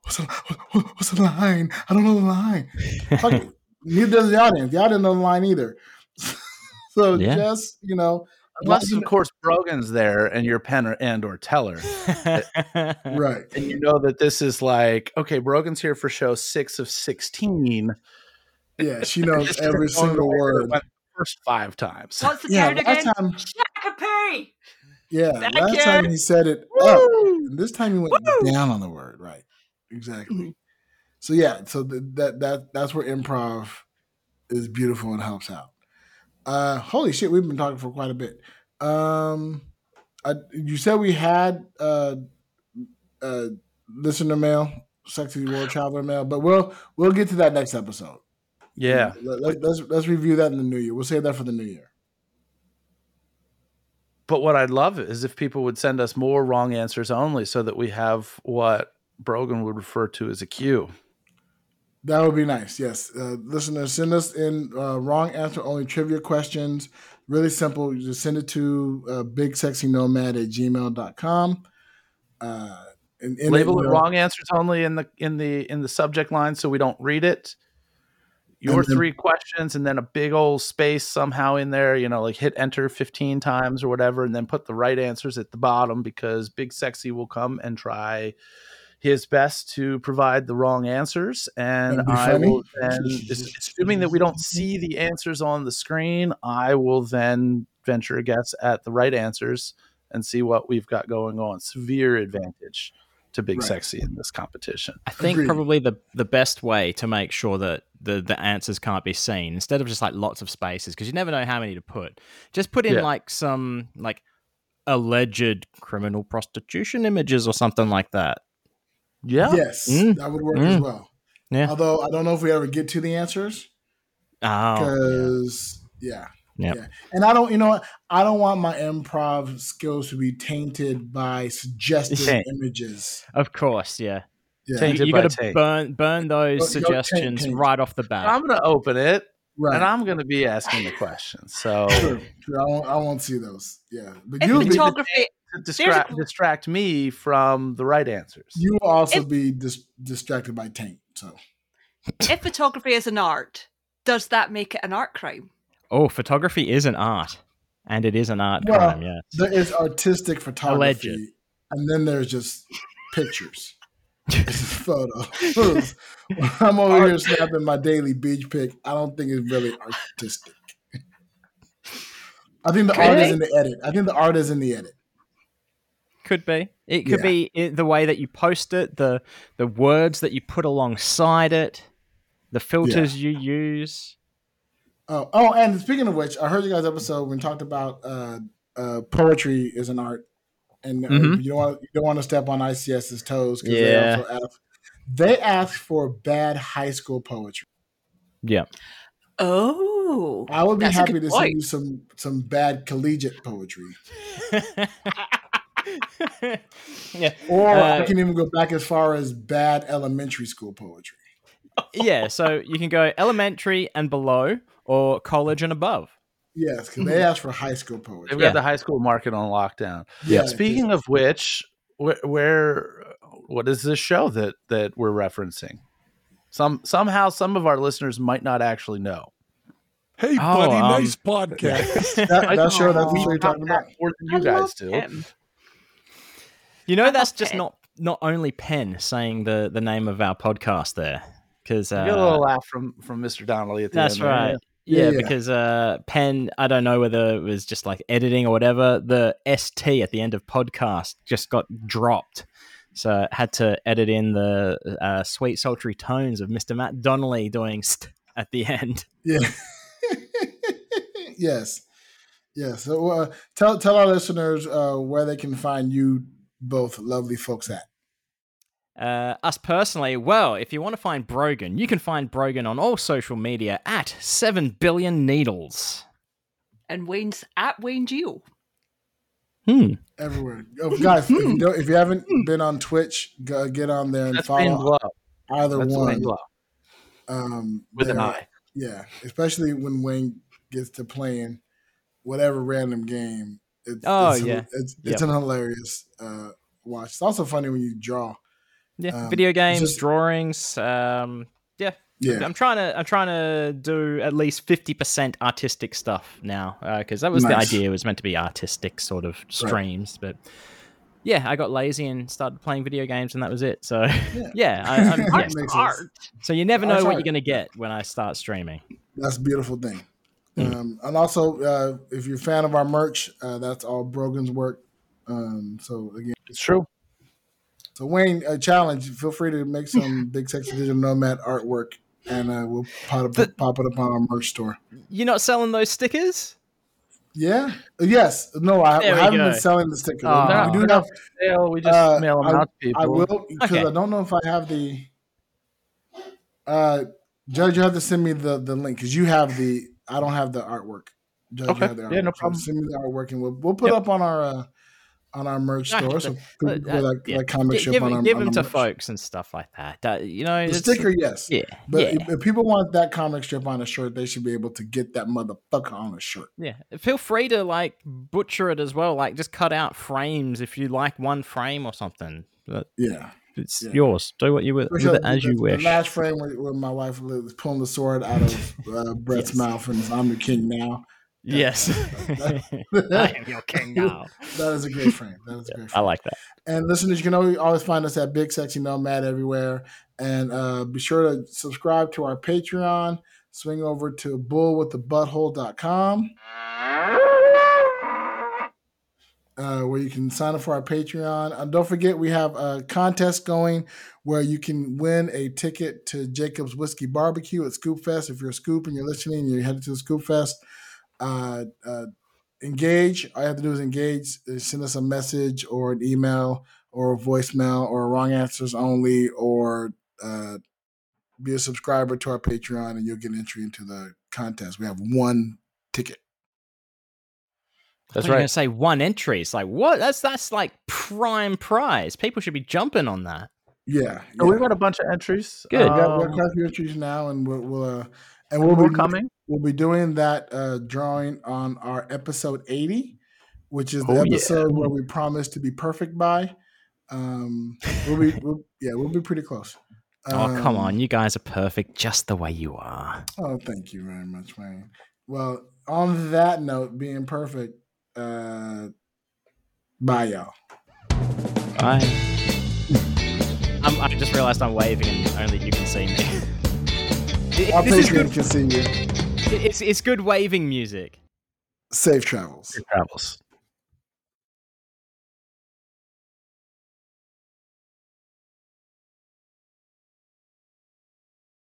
what's the, what's the line? I don't know the line. Fuck it. [laughs] Neither does the audience. The audience know the line either. [laughs] so Yeah. just you know, Unless of course Brogan's there and you're Penn or, and or teller. right. And you know that this is like, okay, Brogan's here for show six of sixteen. Yeah, she [laughs] knows every single the way that it word. First five times. What's the Yeah, code last again? time, Shakapee! yeah, Thank last you. time he said it up, and this time he went down on the word. Right, exactly. Mm-hmm. So yeah, so th- that that that's where improv is beautiful and helps out. Uh, holy shit, we've been talking for quite a bit. Um, I, you said we had uh, uh, listener mail, sexy world traveler mail, but we'll we'll get to that next episode. Yeah. Let, let, let's let's review that in the new year. We'll save that for the new year. But what I'd love is if people would send us more wrong answers only so that we have what Brogan would refer to as a queue. That would be nice. Yes, uh, listeners, send us in uh, wrong answer only trivia questions. Really simple. You just send it to uh, bigsexynomad at gmail.com. Uh, and, and Label it will- wrong answers only in the in the in the subject line so we don't read it. Your then- three questions and then a big old space somehow in there, you know, like hit enter 15 times or whatever, and then put the right answers at the bottom because Big Sexy will come and try his best to provide the wrong answers. And I funny. will then, assuming that we don't see the answers on the screen, I will then venture a guess at the right answers and see what we've got going on. Severe advantage to Big Right. Sexy in this competition. I think Agreed. probably the the best way to make sure that the the answers can't be seen instead of just like lots of spaces because you never know how many to put. Just put in Yeah. like some like alleged criminal prostitution images or something like that. Yeah. Yes, Mm. that would work as Mm. well. Yeah. Although I don't know if we ever get to the answers Oh, because yeah. Yep. yeah, and I don't, you know. I don't want my improv skills to be tainted by suggested Yeah. images. of course, yeah. Yeah, You, Tainted you got to burn burn those Go- go taint, suggestions taint. right off the bat. I'm going to open it right. and I'm going to be asking the questions. So True, true. I won't, I won't see those. Yeah, but In you'll be, photography, to distract, distract me from the right answers. you will also If- be dis- distracted by taint. So if photography is an art, does that make it an art crime? oh, photography is an art, and it is an art Well, crime. Yeah. there is artistic photography, Alleged. and then there's just pictures. [laughs] [laughs] It's just photos. I'm over here snapping my daily beach pic. I don't think it's really artistic. I think the art is in the edit. I think the art is in the edit. Could be. It could Yeah. be i the way that you post it, the the words that you put alongside it, the filters you use. Oh, oh, and speaking of which, I heard you guys episode when you talked about uh, uh, poetry is an art, and uh, Mhm. you don't want you don't want to step on ICS's toes because Yeah. they also ask, they ask for bad high school poetry. Yeah. Oh, I would be happy to point. see you some some bad collegiate poetry, [laughs] yeah. or Uh, I can even go back as far as bad elementary school poetry. yeah. So you can go elementary and below, or college and above. Yes, because they ask for high school poetry. They've Yeah. got the high school market on lockdown. Yeah, Speaking of which, where, where what is this show that that we're referencing? Some somehow some of our listeners might not actually know. Hey, Oh, buddy, um, nice podcast. that, that show that's Aw. what you're talking about. More than you I guys love do. him. You know, that's just not not only Penn saying the the name of our podcast there, because You uh, get a little laugh from from Mr. Donnelly at the That's end. there. right. Yeah, Yeah, yeah. because uh, Penn, I don't know whether it was just like editing or whatever. The ST at the end of podcast just got dropped, so I had to edit in the uh, sweet sultry tones of Mr. Matt Donnelly doing st [laughs] at the end. Yeah. [laughs] yes. Yes. So uh, tell tell our listeners uh, where they can find you both lovely folks at. Uh, us personally, well, if you want to find Brogan, you can find Brogan on all social media at seven billion needles. And Wayne's at Wayne Gio. Hmm. Everywhere, oh, guys. if, you don't, if you haven't been on Twitch, go, get on there and That's follow Blow. either That's one. Um, with an eye. Yeah, especially when Wayne gets to playing whatever random game. It's, Oh, it's, yeah. it's, it's an hilarious uh, watch. It's also funny when you draw. Yeah, Um, video games, just- drawings. Um, yeah, Yeah, I'm trying to I'm trying to do at least fifty percent artistic stuff now because that was Nice. the idea. It was meant to be artistic sort of streams, but yeah, I got lazy and started playing video games, and that was it. So yeah, [laughs] I, I'm, [laughs] That [laughs] yeah. Art. so you never know Art's what art. you're gonna get when I start streaming. That's a beautiful thing. Hmm. Um, and also, uh, if you're a fan of our merch, uh, that's all Brogan's work. Um, so again, It's true. so Wayne, a challenge. Feel free to make some [laughs] big sexy digital nomad artwork, and uh, we'll pop, it- The- pop it up on our merch store. You're not selling those stickers? Yeah. Yes. No, I, I haven't go. been selling the stickers. Oh. They're we do have. not sale. We just Uh, mail them out to people. I will because Okay. I don't know if I have the. Uh, Judge, you have to send me the the link because you have the. I don't have the artwork. Judge, Okay. the Yeah, no artwork. So problem. send me the artwork and we'll we'll put Yep. up on our uh, on our merch store. So people uh, like, yeah. like comic shop give on our give them to merch. folks and stuff like that. That- you know, The sticker, yes. Yeah, But yeah, if, if people want that comic strip on a shirt, they should be able to get that motherfucker on a shirt. yeah. Feel free to like butcher it as well. Like just cut out frames if you like one frame or something. But Yeah. It's Yeah. yours. Do what you with, with it as the, you the wish. last frame where, where my wife was pulling the sword out of uh, [laughs] Brett's Yes. mouth and I'm the king now. Yes, [laughs] [laughs] I am your king now. That is a great frame. That is a great frame. I like that. And listeners, you can always, always find us at Big Sexy Nomad everywhere. And uh, be sure to subscribe to our Patreon. Swing over to bullwiththebutthole.com uh, where you can sign up for our Patreon. And don't forget, we have a contest going where you can win a ticket to Jacob's Whiskey Barbecue at Scoop Fest. If you're a Scoop and you're listening, and you're headed to the Scoop Fest. Uh, uh, engage. All you have to do is engage. uh, Send us a message or an email or a voicemail or wrong answers only or uh, be a subscriber to our Patreon and you'll get entry into the contest. We have one ticket. That's You're right. gonna say one entry. It's like what? That's that's like prime prize. People should be jumping on that. Yeah. Oh, yeah. we've got a bunch of entries. Good. we got, we got Um, quite a few entries now, and we'll, we'll uh, and we'll more be coming. We'll be doing that uh, drawing on our episode eighty, which is the Oh, yeah. episode where we promise to be perfect by. Um, we'll be, we'll, yeah, we'll be pretty close. oh come Um, on, you guys are perfect just the way you are. Oh, thank you very much, man. Well, on that note, being perfect, uh, bye, y'all. Bye. I'm, I just realized I'm waving and only you can see me. [laughs] It- Our this is Patreon good. can see you. It's it's good waving music. Safe travels. Travels.